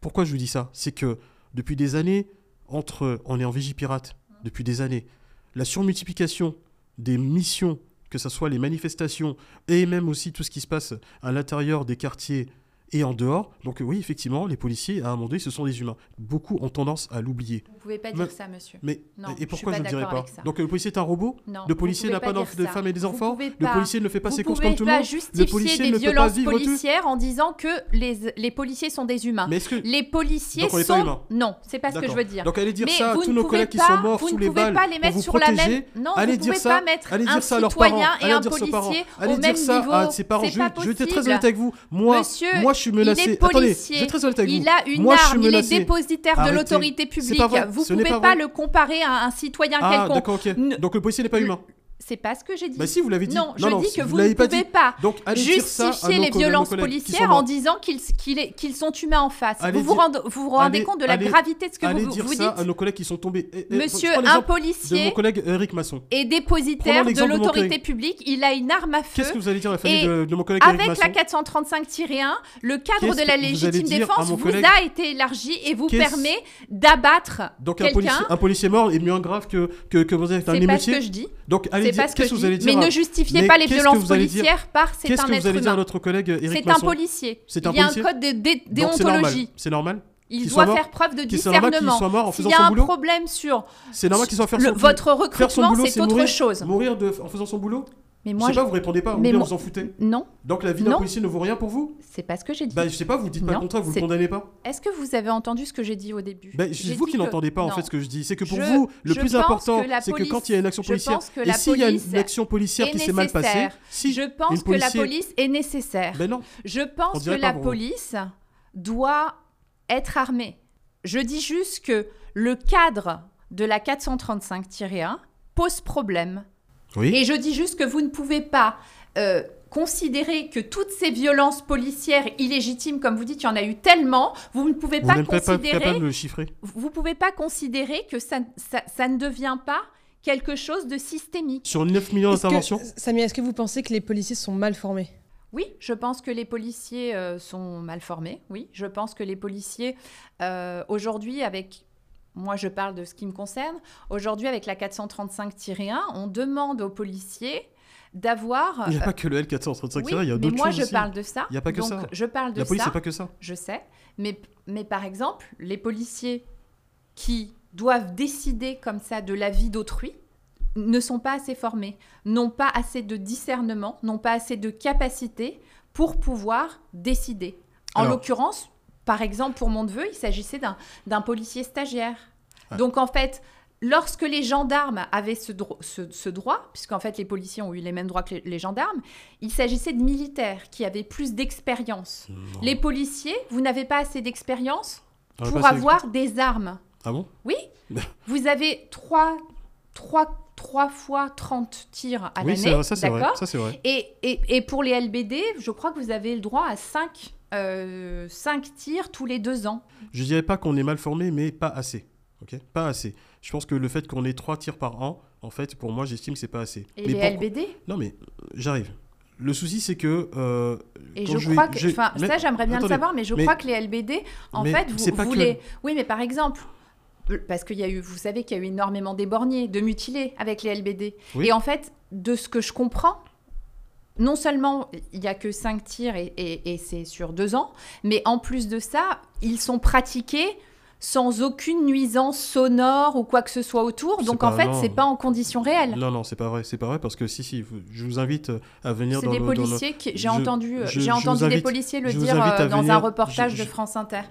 S3: Pourquoi je vous dis ça? C'est que depuis des années, entre, on est en Vigipirate depuis des années, la surmultiplication des missions, que ce soit les manifestations et même aussi tout ce qui se passe à l'intérieur des quartiers et en dehors. Donc oui, effectivement, les policiers, à un moment donné, ce sont des humains. Beaucoup ont tendance à l'oublier.
S4: Vous ne pouvez pas dire ça, monsieur.
S3: Mais et pourquoi je ne dirais pas Donc le policier est un robot
S4: non,
S3: Le policier n'a pas, de femmes et des enfants Le policier ne fait pas ses courses
S4: comme
S3: tout le monde
S4: Le policier
S3: ne
S4: peut pas vivre policières en disant que les, les policiers sont des humains.
S3: Mais est-ce que
S4: les policiers sont pas humains
S3: Non,
S4: c'est pas ce que je veux dire.
S3: Donc allez dire ça à tous nos collègues qui sont morts sous les balles
S4: Vous ne pouvez pas les mettre sur la même
S3: Non, allez
S4: dire
S3: ça,
S4: mettre
S3: allez
S4: dire
S3: ça à leurs parents,
S4: et un policier
S3: allez dire ça à ses parents. Je vais être très honnête avec vous. Moi je suis menacé.
S4: Attendez, il a une arme, il est dépositaire de l'autorité publique. Vous ne pouvez pas, le comparer à un citoyen
S3: ah,
S4: quelconque.
S3: Donc le policier n'est pas humain.
S4: C'est pas ce que j'ai dit.
S3: Bah si, vous l'avez dit.
S4: Non, je dis que vous, ne pouvez pas, Donc, justifier les violences policières en disant qu'ils sont humains en face. vous vous, rendez, vous rendez compte de la gravité de ce que vous,
S3: dire
S4: vous
S3: ça
S4: dites
S3: à nos collègues qui sont tombés.
S4: Eh, eh, Monsieur, un policier
S3: de mon collègue Eric Masson.
S4: est dépositaire de l'autorité publique. Il a une arme à feu.
S3: Qu'est-ce que vous allez dire à la famille de, mon collègue
S4: Avec la 435-1, le cadre de la légitime défense vous a été élargi et vous permet d'abattre quelqu'un.
S3: Donc un policier mort est mieux grave que vous êtes un émeutier. C'est pas ce
S4: que je dis.
S3: Donc allez dire qu'est-ce que vous allez dire
S4: mais ne justifiez pas les violences policières par c'est un être humain.
S3: Qu'est-ce que vous allez dire à notre collègue Eric
S4: C'est un policier. C'est un Il y a un code de déontologie.
S3: C'est normal.
S4: Il doit faire preuve de discernement. S'il y a un problème sur
S3: c'est normal qu'il soit faire
S4: votre recrutement, c'est autre chose.
S3: Mourir en faisant son boulot mais moi, je sais pas, vous répondez pas, mais vous en foutez.
S4: Non.
S3: Donc la vie d'un policier ne vaut rien pour vous?
S4: C'est pas ce que j'ai dit.
S3: Bah je sais pas, vous dites pas le contraire, vous le condamnez pas.
S4: Est-ce que vous avez entendu ce que j'ai dit au début?
S3: Bah, C'est vous qui n'entendez pas en fait ce que je dis. C'est que pour vous, le plus important, c'est que quand il y a une action policière, et s'il y a une action policière qui s'est mal passée, si
S4: je pense que la police est nécessaire.
S3: Ben non.
S4: Je pense que la police doit être armée. Je dis juste que le cadre de la 435-1 pose problème.
S3: Oui.
S4: Et je dis juste que vous ne pouvez pas euh, considérer que toutes ces violences policières illégitimes, comme vous dites, il y en a eu tellement, vous ne pouvez pas considérer.
S3: Pas de le chiffrer.
S4: Vous pouvez pas considérer que ça, ça, ne devient pas quelque chose de systémique.
S3: Sur 9 millions d'interventions
S5: Samia, est-ce que vous pensez que les policiers sont mal formés?
S4: Oui, je pense que les policiers euh, sont mal formés. Oui, je pense que les policiers, euh, aujourd'hui, avec moi je parle de ce qui me concerne, aujourd'hui avec la 435-1, on demande aux policiers d'avoir.
S3: Il n'y a pas que le L435 il y a d'autres choses.
S4: Mais moi, je parle de ça.
S3: Il n'y a pas que ça.
S4: Je parle de
S3: La police,
S4: c'est
S3: pas que ça.
S4: Je sais. Mais, mais par exemple, les policiers qui doivent décider comme ça de la vie d'autrui ne sont pas assez formés, n'ont pas assez de discernement, n'ont pas assez de capacité pour pouvoir décider. En l'occurrence, par exemple, pour mon neveu, il s'agissait d'un policier stagiaire.
S3: Ouais.
S4: Donc en fait, lorsque les gendarmes avaient ce, dro- ce- ce droit, puisqu'en fait les policiers ont eu les mêmes droits que les, les gendarmes, il s'agissait de militaires qui avaient plus d'expérience. Les policiers, vous n'avez pas assez d'expérience pour avoir des armes.
S3: Ah bon?
S4: Oui, vous avez 3, fois 30 tirs à
S3: Oui,
S4: l'année,
S3: ça c'est vrai.
S4: d'accord?
S3: Ça c'est vrai.
S4: et, et, et pour les LBD, je crois que vous avez le droit à 5, tirs tous les deux ans.
S3: Je dirais pas qu'on est mal formé, mais pas assez. Pas assez. Je pense que le fait qu'on ait trois tirs par an, en fait, pour moi, j'estime que c'est pas assez.
S4: Et
S3: mais
S4: les LBD
S3: Non, mais euh, j'arrive. Le souci, c'est que. euh,
S4: Et je
S3: vais-
S4: crois que,
S3: j'ai-
S4: enfin,
S3: mais-
S4: ça j'aimerais bien
S3: attendez,
S4: le savoir, mais je
S3: mais-
S4: crois que les LBD, en
S3: mais
S4: fait, vous, vous
S3: que-
S4: Oui, mais par exemple, parce qu'il y a eu, vous savez qu'il y a eu énormément d'éborgnés, de mutilés avec les LBD.
S3: Oui.
S4: Et en fait, de ce que je comprends, non seulement il n'y a que 5 tirs et, et- et c'est sur deux ans, mais en plus de ça, ils sont pratiqués sans aucune nuisance sonore ou quoi que ce soit autour. Donc
S3: pas-
S4: en fait, c'est pas en conditions réelles.
S3: Non, non, c'est pas vrai. C'est pas vrai parce que si, si, je vous invite à venir dans
S4: des
S3: nos- dans nos-
S4: policiers j'ai
S3: Je-
S4: entendu,
S3: je-
S4: j'ai
S3: je
S4: entendu des policiers le
S3: je
S4: dire euh, dans un reportage
S3: je-
S4: de
S3: je-
S4: France Inter.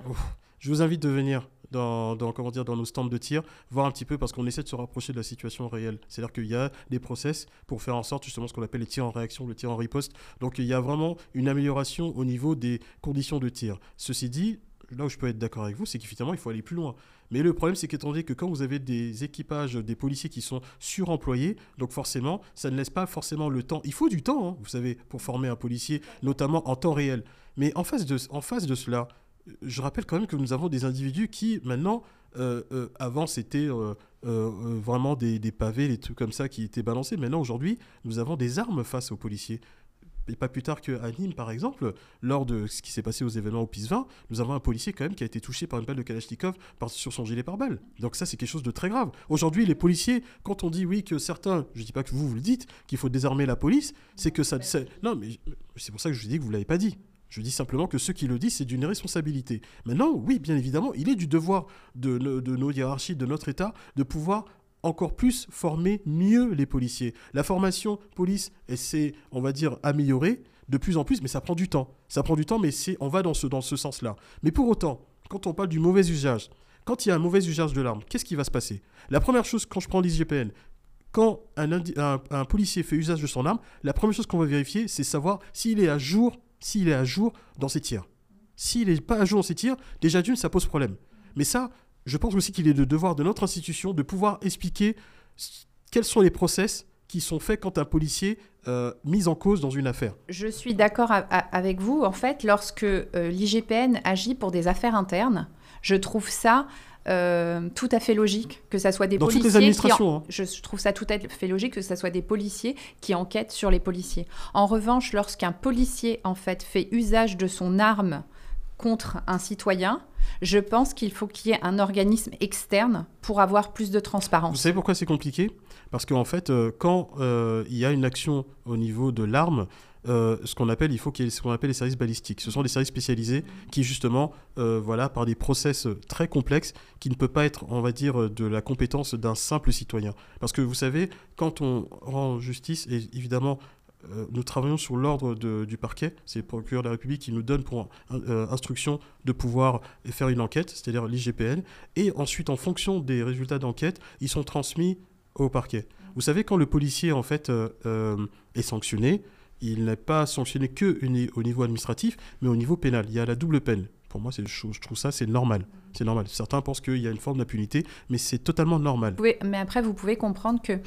S3: Je vous invite de venir dans, comment dire, dans nos stands de tir, voir un petit peu parce qu'on essaie de se rapprocher de la situation réelle. C'est-à-dire qu'il y a des process pour faire en sorte justement ce qu'on appelle les tirs en réaction, le tir en riposte. Donc il y a vraiment une amélioration au niveau des conditions de tir. Ceci dit, là où je peux être d'accord avec vous, c'est qu'effectivement il faut aller plus loin. Mais le problème, c'est qu'étant donné que quand vous avez des équipages, des policiers qui sont suremployés, donc forcément, ça ne laisse pas forcément le temps. Il faut du temps, hein, vous savez, pour former un policier, notamment en temps réel. Mais en face de, en face de cela, je rappelle quand même que nous avons des individus qui, maintenant, euh, euh, avant c'était euh, vraiment des, pavés, des trucs comme ça qui étaient balancés. Maintenant, aujourd'hui, nous avons des armes face aux policiers. Et pas plus tard qu'à Nîmes, par exemple, lors de ce qui s'est passé aux événements au PIS 20, nous avons un policier quand même qui a été touché par une balle de Kalachnikov sur son gilet pare-balles. Donc ça, c'est quelque chose de très grave. Aujourd'hui, les policiers, quand on dit oui que certains, je dis pas que vous, vous le dites, qu'il faut désarmer la police, c'est que ça... non, mais c'est pour ça que je dis que vous l'avez pas dit. Je dis simplement que ceux qui le disent, c'est d'une responsabilité. Maintenant, oui, bien évidemment, il est du devoir de, de nos hiérarchies, de notre État, de pouvoir encore plus former mieux les policiers. La formation police, elle s'est, on va dire, améliorée de plus en plus, mais ça prend du temps. Ça prend du temps, mais c'est, on va dans ce, dans ce sens-là. Mais pour autant, quand on parle du mauvais usage, quand il y a un mauvais usage de l'arme, qu'est-ce qui va se passer? La première chose, quand je prends l'IGPN, quand un- un policier fait usage de son arme, la première chose qu'on va vérifier, c'est savoir s'il est à jour, s'il est à jour dans ses tirs. S'il n'est pas à jour dans ses tirs, déjà d'une, ça pose problème. Mais ça, je pense aussi qu'il est le devoir de notre institution de pouvoir expliquer quels sont les process qui sont faits quand un policier euh, mis en cause dans une affaire.
S4: Je suis d'accord avec vous. En fait, lorsque euh, l'IGPN agit pour des affaires internes, je trouve ça euh, tout à fait logique que ça soit des
S3: Dans toutes les
S4: policiers
S3: administrations,
S4: en-
S3: hein.
S4: je trouve ça tout à fait logique que ça soit des policiers qui enquêtent sur les policiers. En revanche, lorsqu'un policier en fait fait usage de son arme contre un citoyen, je pense qu'il faut qu'il y ait un organisme externe pour avoir plus de
S3: Vous
S4: transparence.
S3: savez pourquoi c'est compliqué? Parce qu'en fait, euh, quand euh, il y a une action au niveau de l'arme, euh, ce qu'on appelle, les services balistiques. Ce sont des services spécialisés qui, justement, euh, voilà, par des process très complexes, qui ne peut pas être, on va dire, euh, de la compétence d'un simple citoyen. Parce que vous savez, quand on rend justice, et évidemment, nous travaillons sur l'ordre du parquet, c'est le procureur de la République qui nous donne pour instruction de pouvoir faire une enquête, c'est-à-dire l'IGPN, et ensuite, en fonction des résultats d'enquête, ils sont transmis au parquet. Vous savez, quand le policier, en fait, est sanctionné, il n'est pas sanctionné que au niveau administratif, mais au niveau pénal. Il y a la double peine. Pour moi, c'est, je trouve ça, c'est normal. C'est normal. Certains pensent qu'il y a une forme d'impunité, mais c'est totalement normal.
S4: Mais après, vous pouvez comprendre que,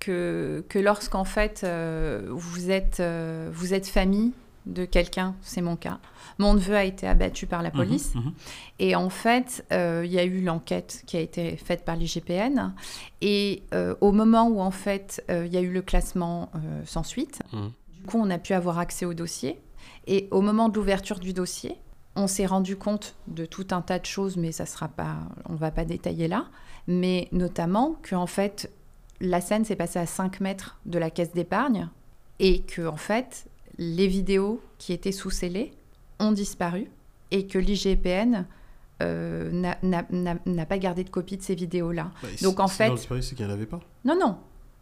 S4: que, que lorsqu'en fait euh, vous, êtes, euh, vous êtes famille de quelqu'un, c'est mon cas. Mon neveu a été abattu par la
S3: Mhm,
S4: police.
S3: mhm.
S4: Et en fait, euh, il y a eu l'enquête qui a été faite par l'IGPN. Et au moment où en fait il y a eu le classement sans suite,
S3: Mhm.
S4: Coup on a pu avoir accès au dossier. Et au moment de l'ouverture du dossier, on s'est rendu compte de tout un tas de choses, mais ça sera pas, on va pas détailler là. Mais notamment qu'en fait la scène s'est passée à 5 mètres de la caisse d'épargne et que en fait les vidéos qui étaient sous scellées ont disparu et que l'IGPN euh, n'a- pas gardé de copie de ces vidéos-là.
S3: Bah,
S4: Donc en fait,
S3: c'est qu'il n'y en avait pas.
S4: non, non,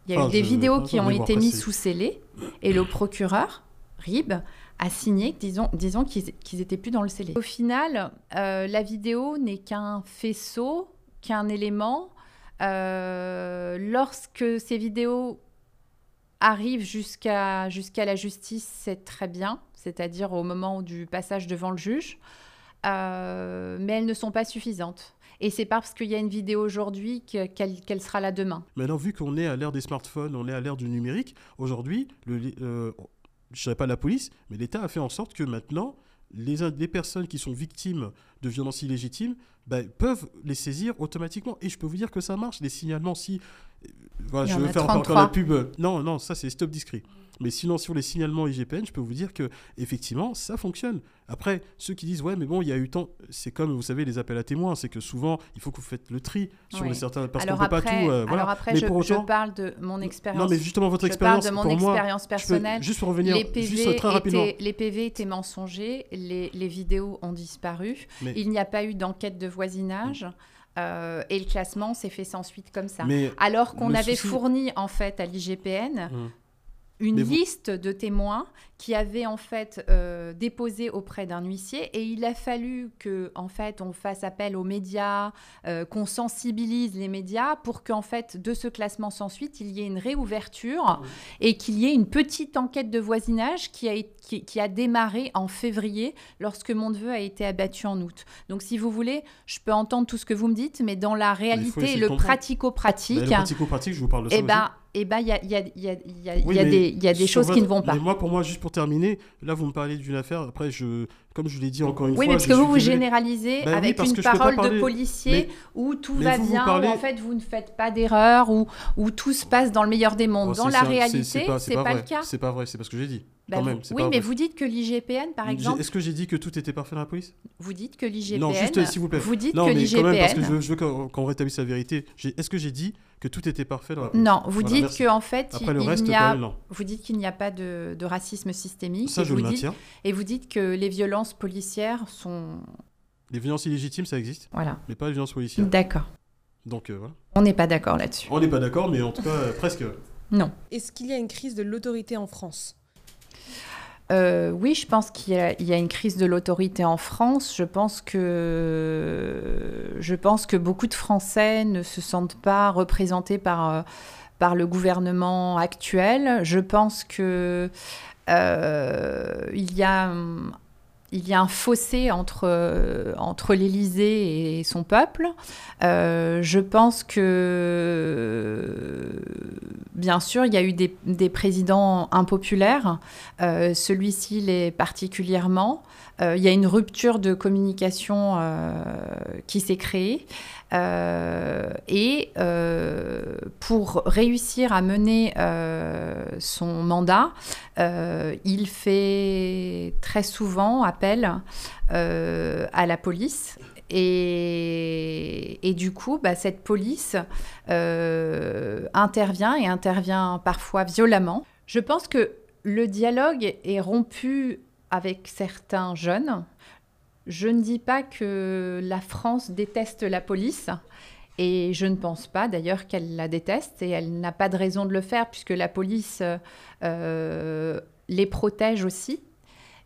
S4: il y a
S3: Enfin,
S4: eu des
S3: je-
S4: vidéos qui ont été mises sous scellé et le procureur, Rib, a signé, disons, disons qu'ils qu'ils étaient plus dans le scellé. Au final, euh, la vidéo n'est qu'un faisceau, qu'un élément Euh, lorsque ces vidéos arrivent jusqu'à jusqu'à la justice, c'est très bien, c'est-à-dire au moment du passage devant le juge, euh, mais elles ne sont pas suffisantes. Et c'est pas parce qu'il y a une vidéo aujourd'hui qu'elle sera là demain.
S3: Maintenant, vu qu'on est à l'ère des smartphones, on est à l'ère du numérique, aujourd'hui, euh, je ne dirais pas la police, mais l'État a fait en sorte que maintenant, les, les personnes qui sont victimes de violences illégitimes bah, peuvent les saisir automatiquement. Et je peux vous dire que ça marche, les signalements. Si. Euh, voilà, je veux faire encore la pub. Non, non, ça c'est stop discret. Mais sinon, sur les signalements IGPN, je peux vous dire que effectivement, ça fonctionne. Après, ceux qui disent ouais, mais bon, il y a eu tant, c'est comme vous savez les appels à témoins, c'est que souvent il faut que vous faites le tri sur les certains parce qu'on peut pas tout.
S4: Euh, alors après, mais je, pour autant, je, parle de mon expérience.
S3: Non, mais justement votre expérience.
S4: Je parle de mon expérience personnelle.
S3: juste pour revenir,
S4: les PV
S3: juste très rapidement.
S4: Étaient, les PV étaient mensongers, les, les vidéos ont disparu. Il n'y a pas eu d'enquête de voisinage. Euh, et le classement s'est fait sans suite comme ça. Mais Alors qu'on avait fourni en fait à l'IGPN hum une liste de témoins qui avaient en fait euh, déposé auprès d'un huissier et il a fallu que en fait on fasse appel aux médias, euh, qu'on sensibilise les médias pour qu'en fait de ce classement sans suite il y ait une réouverture et qu'il y ait une petite enquête de voisinage qui a, qui, a démarré en février lorsque mon neveu a été abattu en août. Donc si vous voulez, je peux entendre tout ce que vous me dites, mais dans la réalité, le pratico-pratique, le
S3: pratico-pratique, je vous parle de ça.
S4: Eh ben, eh ben, il y a, y a, y a, y a des, y a des choses qui ne vont pas.
S3: Mais moi, pour moi, juste pour terminer, là, vous me parlez d'une affaire. Après, je, comme je l'ai dit encore une
S4: fois.
S3: Oui,
S4: mais parce que vous, vous généralisez bah avec une parole de policier où tout va bien, où en fait, vous ne faites pas d'erreur, où, où tout se passe dans le meilleur des mondes. Oh, dans la réalité, c'est pas, pas, le cas.
S3: C'est pas vrai, c'est pas ce que j'ai dit.
S4: Bah oui, mais vous dites que l'IGPN, par exemple.
S3: Est-ce que j'ai dit que tout était parfait dans la police?
S4: Vous dites que l'IGPN.
S3: Non, juste s'il vous plaît.
S4: Vous dites que l'IGPN.
S3: parce que je veux, je veux qu'on rétablisse la vérité. Est-ce que j'ai dit que tout était parfait dans la police?
S4: Non, vous dites dites qu'en fait, Après, il, reste, y a, vous dites qu'il n'y a pas de, de, racisme systémique.
S3: Ça, je
S4: vous
S3: le maintiens.
S4: et vous dites que les violences policières sont.
S3: Les violences illégitimes, ça existe.
S4: Voilà.
S3: Mais pas les violences policières.
S4: D'accord.
S3: Donc euh, voilà.
S4: On n'est pas d'accord là-dessus.
S3: On n'est pas d'accord, mais en tout cas, euh, presque.
S4: Non.
S5: Est-ce qu'il y a une crise de l'autorité en France?
S4: Euh, oui, je pense qu'il y, a une crise de l'autorité en France. Je pense que je pense que beaucoup de Français ne se sentent pas représentés par par le gouvernement actuel. Je pense que euh, il y a il y a un fossé entre, entre l'Élysée et son peuple. Euh, je pense que, bien sûr, il y a eu des, présidents impopulaires. Euh, celui-ci l'est particulièrement. Euh, il y a une rupture de communication qui s'est créée. Et pour réussir à mener son mandat, il fait très souvent appel à la police et, du coup, bah, cette police euh, intervient et intervient parfois violemment. Je pense que le dialogue est rompu avec certains jeunes. Je ne dis pas que la France déteste la police. Et je ne pense pas d'ailleurs qu'elle la déteste et elle n'a pas de raison de le faire puisque la police euh, les protège aussi.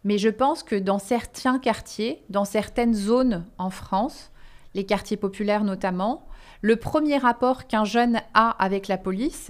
S4: Mais je pense que dans certains quartiers, dans certaines zones en France, les quartiers populaires notamment, le premier rapport qu'un jeune a avec la police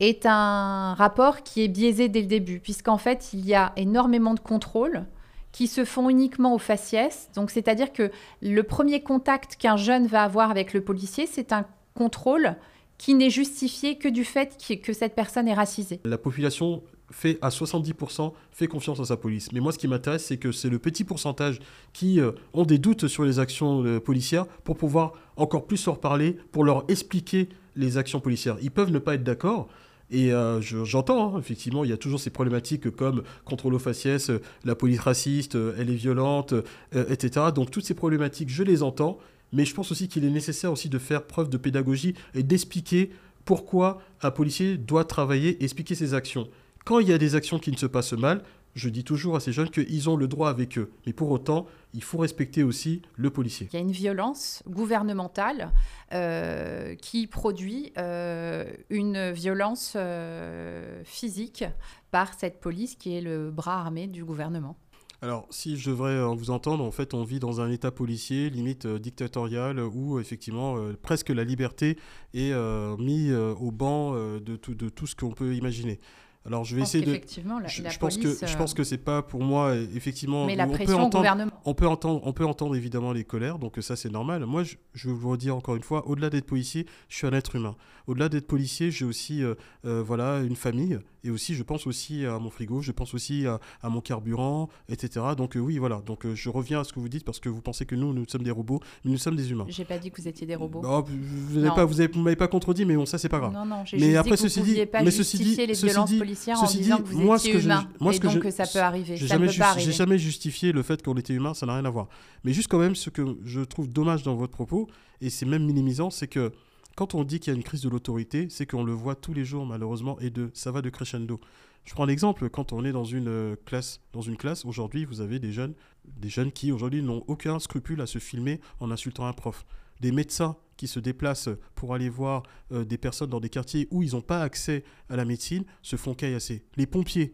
S4: est un rapport qui est biaisé dès le début, puisqu'en fait, il y a énormément de contrôles qui se font uniquement au faciès. Donc, c'est-à-dire que le premier contact qu'un jeune va avoir avec le policier, c'est un contrôle qui n'est justifié que du fait que cette personne est racisée.
S3: La population fait à 70% fait confiance à sa police. Mais moi, ce qui m'intéresse, c'est que c'est le petit pourcentage qui euh, ont des doutes sur les actions euh, policières pour pouvoir encore plus leur parler, pour leur expliquer les actions policières. Ils peuvent ne pas être d'accord. Et euh, j'entends, hein, effectivement, il y a toujours ces problématiques comme contrôle aux faciès, la police raciste, elle est violente, etc. Donc toutes ces problématiques, je les entends. Mais je pense aussi qu'il est nécessaire aussi de faire preuve de pédagogie et d'expliquer pourquoi un policier doit travailler, expliquer ses actions. Quand il y a des actions qui ne se passent mal, je dis toujours à ces jeunes qu'ils ont le droit avec eux. Mais pour autant, il faut respecter aussi le policier.
S4: Il y a une violence gouvernementale euh, qui produit euh, une violence euh, physique par cette police qui est le bras armé du gouvernement.
S3: Alors, si je devrais vous entendre, en fait, on vit dans un état policier, limite dictatorial, où effectivement, euh, presque la liberté est mise au banc de, tout, de tout ce qu'on peut imaginer. Alors je vais essayer de.
S4: La,
S3: je,
S4: la
S3: je pense que je pense que c'est pas pour moi effectivement.
S4: Mais la
S3: on
S4: pression
S3: peut entendre,
S4: au gouvernement.
S3: On peut entendre, on peut entendre évidemment les colères, donc ça c'est normal. Moi, je, je veux vous redire encore une fois, au-delà d'être policier, je suis un être humain. Au-delà d'être policier, j'ai aussi euh, euh, voilà une famille et aussi je pense aussi à mon frigo, je pense aussi à, à mon carburant, etc. Donc euh, oui, voilà. Donc je reviens à ce que vous dites parce que vous pensez que nous nous sommes des robots, mais nous sommes des humains.
S4: J'ai pas dit que vous étiez des robots.
S3: Oh, vous n'avez pas, vous avez, m'avez pas contredit, mais bon, ça c'est pas grave.
S4: Non, non. J'ai
S3: Mais
S4: juste
S3: après
S4: dit que
S3: ceci
S4: vous
S3: dit,
S4: pouviez pas
S3: mais ceci
S4: les
S3: ceci
S4: violences
S3: dit-
S4: policières
S3: ceci
S4: en disant
S3: dit,
S4: que vous
S3: moi,
S4: étiez humain
S3: moi, ce
S4: et
S3: que
S4: donc
S3: je-
S4: que ça peut arriver.
S3: J'ai jamais,
S4: ne
S3: jamais justifié le fait qu'on était humain, ça n'a rien à voir. Mais juste quand même, ce que je trouve dommage dans votre propos, et c'est même minimisant, c'est que quand on dit qu'il y a une crise de l'autorité, c'est qu'on le voit tous les jours malheureusement, et de, ça va de crescendo. Je prends l'exemple, quand on est dans une euh, classe, dans une classe, aujourd'hui, vous avez des jeunes, des jeunes qui aujourd'hui n'ont aucun scrupule à se filmer en insultant un prof. Des médecins qui se déplacent pour aller voir euh, des personnes dans des quartiers où ils n'ont pas accès à la médecine se font caillasser. Les pompiers,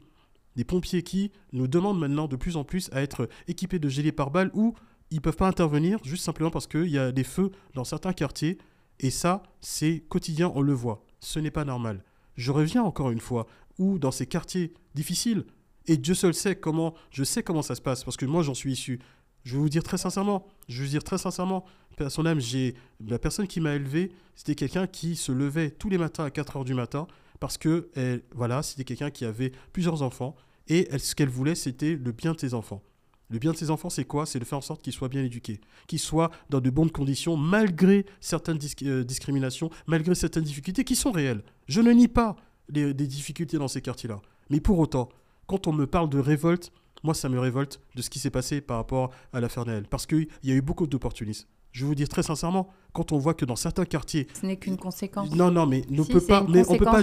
S3: des pompiers qui nous demandent maintenant de plus en plus à être équipés de gilets pare-balles où ils ne peuvent pas intervenir juste simplement parce qu'il y a des feux dans certains quartiers. Et ça, c'est quotidien, on le voit. Ce n'est pas normal. Je reviens encore une fois, où dans ces quartiers difficiles, et Dieu seul sait comment, je sais comment ça se passe, parce que moi j'en suis issu. Je vais vous dire très sincèrement, je vais vous dire très sincèrement, son âme, j'ai la personne qui m'a élevé, c'était quelqu'un qui se levait tous les matins à 4 heures du matin, parce que voilà, c'était quelqu'un qui avait plusieurs enfants, et ce qu'elle voulait, c'était le bien de ses enfants. Le bien de ses enfants, c'est quoi? C'est de faire en sorte qu'ils soient bien éduqués, qu'ils soient dans de bonnes conditions, malgré certaines euh, discriminations, malgré certaines difficultés qui sont réelles. Je ne nie pas des difficultés dans ces quartiers-là. Mais pour autant, quand on me parle de révolte, moi, ça me révolte de ce qui s'est passé par rapport à l'affaire Naël. Parce qu'il y a eu beaucoup d'opportunisme. Je vais vous dire très sincèrement, quand on voit que dans certains quartiers,
S4: Ce n'est qu'une conséquence.
S3: non, non, mais ne
S4: Si,
S3: peut pas, mais on peut pas.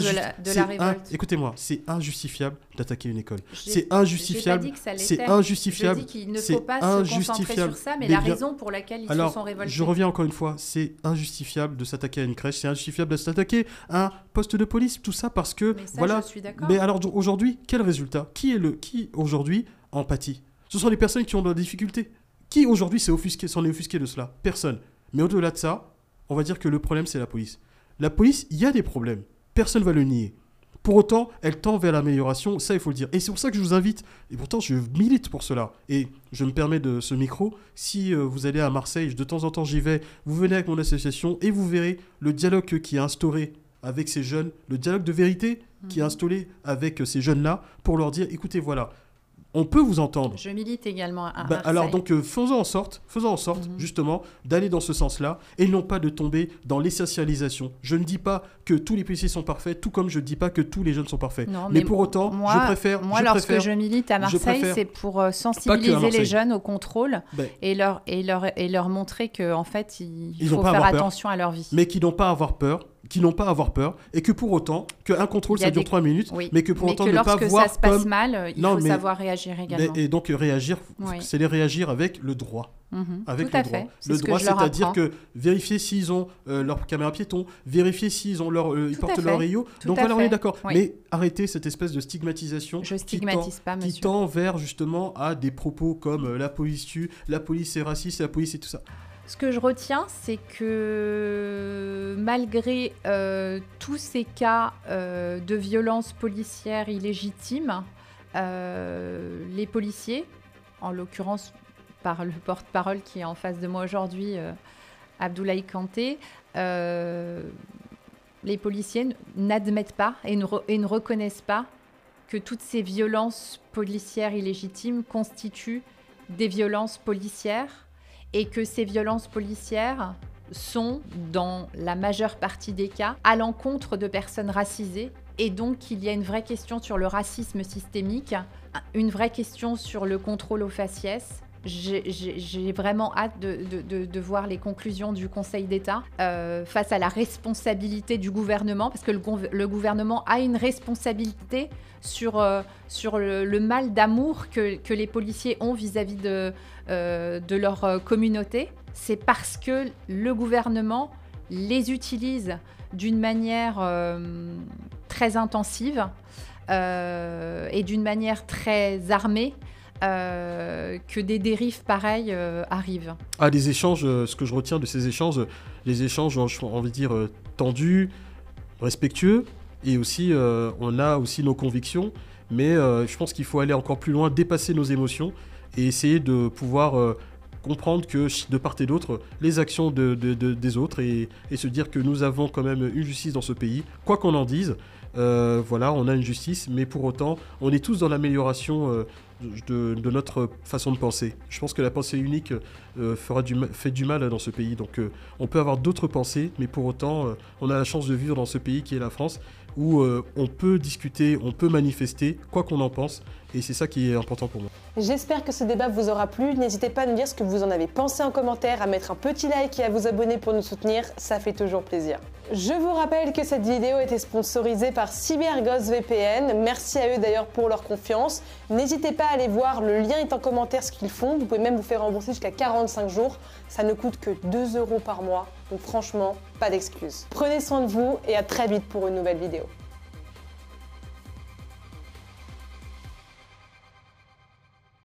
S3: Écoutez-moi, c'est injustifiable d'attaquer une école. C'est injustifiable.
S4: j'ai pas dit que ça
S3: C'est injustifiable.
S4: Je dis qu'il ne
S3: c'est
S4: faut pas se concentrer sur ça, mais,
S3: Mais
S4: la
S3: bien-
S4: raison pour laquelle ils
S3: Alors,
S4: se sont révoltés.
S3: je reviens encore une fois, c'est injustifiable de s'attaquer à une crèche, c'est injustifiable de s'attaquer à un poste de police, tout ça parce que
S4: Mais ça,
S3: voilà.
S4: je suis d'accord.
S3: Mais alors aujourd'hui, quel résultat? Qui est le qui aujourd'hui en pâtit Ce sont les personnes qui ont de la difficulté. Qui aujourd'hui s'est offusqué, s'en est offusqué de cela? Personne. Mais au-delà de ça, on va dire que le problème c'est la police. La police, il y a des problèmes. Personne ne va le nier. Pour autant, elle tend vers l'amélioration, ça il faut le dire. Et c'est pour ça que je vous invite, et pourtant je milite pour cela. Et je me permets de ce micro, si euh, vous allez à Marseille, de temps en temps j'y vais, vous venez avec mon association et vous verrez le dialogue qui est instauré avec ces jeunes, le dialogue de vérité qui est
S4: Mhm.
S3: instauré avec ces jeunes-là pour leur dire, écoutez, voilà, on peut vous entendre.
S4: Je milite également à
S3: Bah,
S4: Marseille.
S3: alors donc euh, faisons en sorte, faisons en sorte
S4: Mhm.
S3: justement d'aller dans ce sens-là et non pas de tomber dans l'essentialisation. Je ne dis pas que tous les policiers sont parfaits, tout comme je ne dis pas que tous les jeunes sont parfaits.
S4: Non,
S3: mais,
S4: mais
S3: pour autant,
S4: moi,
S3: je préfère.
S4: Moi,
S3: je
S4: lorsque
S3: préfère-
S4: je milite à Marseille, c'est pour euh, sensibiliser les jeunes au contrôle
S3: Ben,
S4: et leur, et leur, et leur montrer qu'en en fait, il
S3: Ils
S4: faut faire
S3: peur.
S4: attention à leur vie.
S3: mais qui n'ont pas à avoir peur, qui n'ont pas à avoir peur, et que pour autant, qu'un contrôle ça dure
S4: des-
S3: 3 minutes,
S4: Oui.
S3: mais que pour autant
S4: que
S3: ne pas
S4: lorsque
S3: voir
S4: ça se passe
S3: comme...
S4: mal, euh, il
S3: Non,
S4: faut
S3: mais-
S4: savoir réagir
S3: Mais-
S4: également.
S3: et donc réagir,
S4: Oui.
S3: c'est les réagir avec le droit.
S4: Mhm.
S3: Avec
S4: Tout
S3: le droit. Le
S4: que
S3: droit, c'est-à-dire que vérifier s'ils ont euh, leur caméra piéton, vérifier s'ils ont leur, euh, ils portent leur rayon. Donc voilà, on est d'accord.
S4: Oui.
S3: Mais arrêtez cette espèce de stigmatisation
S4: Je
S3: qui tend,
S4: stigmatise pas,
S3: qui
S4: monsieur.
S3: tend vers justement à des propos comme euh, la police tue, la police est raciste, la police et tout ça.
S4: Ce que je retiens, c'est que malgré euh, tous ces cas euh, de violences policières illégitimes, euh, les policiers, en l'occurrence par le porte-parole qui est en face de moi aujourd'hui, Abdoulaye Kanté, les policiers n'admettent pas et ne reconnaissent pas que toutes ces violences policières illégitimes constituent des violences policières et que ces violences policières sont, dans la majeure partie des cas, à l'encontre de personnes racisées. Et donc qu'il y a une vraie question sur le racisme systémique, une vraie question sur le contrôle aux faciès. J'ai- vraiment hâte de, voir les conclusions du Conseil d'État euh, face à la responsabilité du gouvernement, parce que le, gouv- le gouvernement a une responsabilité sur, euh, le, mal d'amour que, les policiers ont vis-à-vis de, euh, leur communauté. C'est parce que le gouvernement les utilise d'une manière très intensive et d'une manière très armée euh, que des dérives pareilles euh, arrivent.
S3: Ah, des échanges, euh, ce que je retiens de ces échanges, les échanges, j'ai envie de dire, tendus, respectueux, et aussi, on a aussi nos convictions, mais je pense qu'il faut aller encore plus loin, dépasser nos émotions, et essayer de pouvoir comprendre que de part et d'autre, les actions de- des autres, et, et se dire que nous avons quand même une justice dans ce pays, quoi qu'on en dise, euh, voilà, on a une justice, mais pour autant, on est tous dans l'amélioration euh, de, notre façon de penser. Je pense que la pensée unique euh, fera fait du mal dans ce pays. Donc on peut avoir d'autres pensées, mais pour autant, on a la chance de vivre dans ce pays qui est la France, où euh, on peut discuter, on peut manifester, quoi qu'on en pense, et c'est ça qui est important pour moi.
S2: J'espère que ce débat vous aura plu. N'hésitez pas à nous dire ce que vous en avez pensé en commentaire, à mettre un petit like et à vous abonner pour nous soutenir, ça fait toujours plaisir. Je vous rappelle que cette vidéo été sponsorisée par CyberGhost VPN. Merci à eux d'ailleurs pour leur confiance. N'hésitez pas à aller voir, le lien est en commentaire ce qu'ils font. Vous pouvez même vous faire rembourser jusqu'à 45 jours. Ça ne coûte que 2 euros par mois. Donc franchement, pas d'excuses. Prenez soin de vous et à très vite pour une nouvelle vidéo.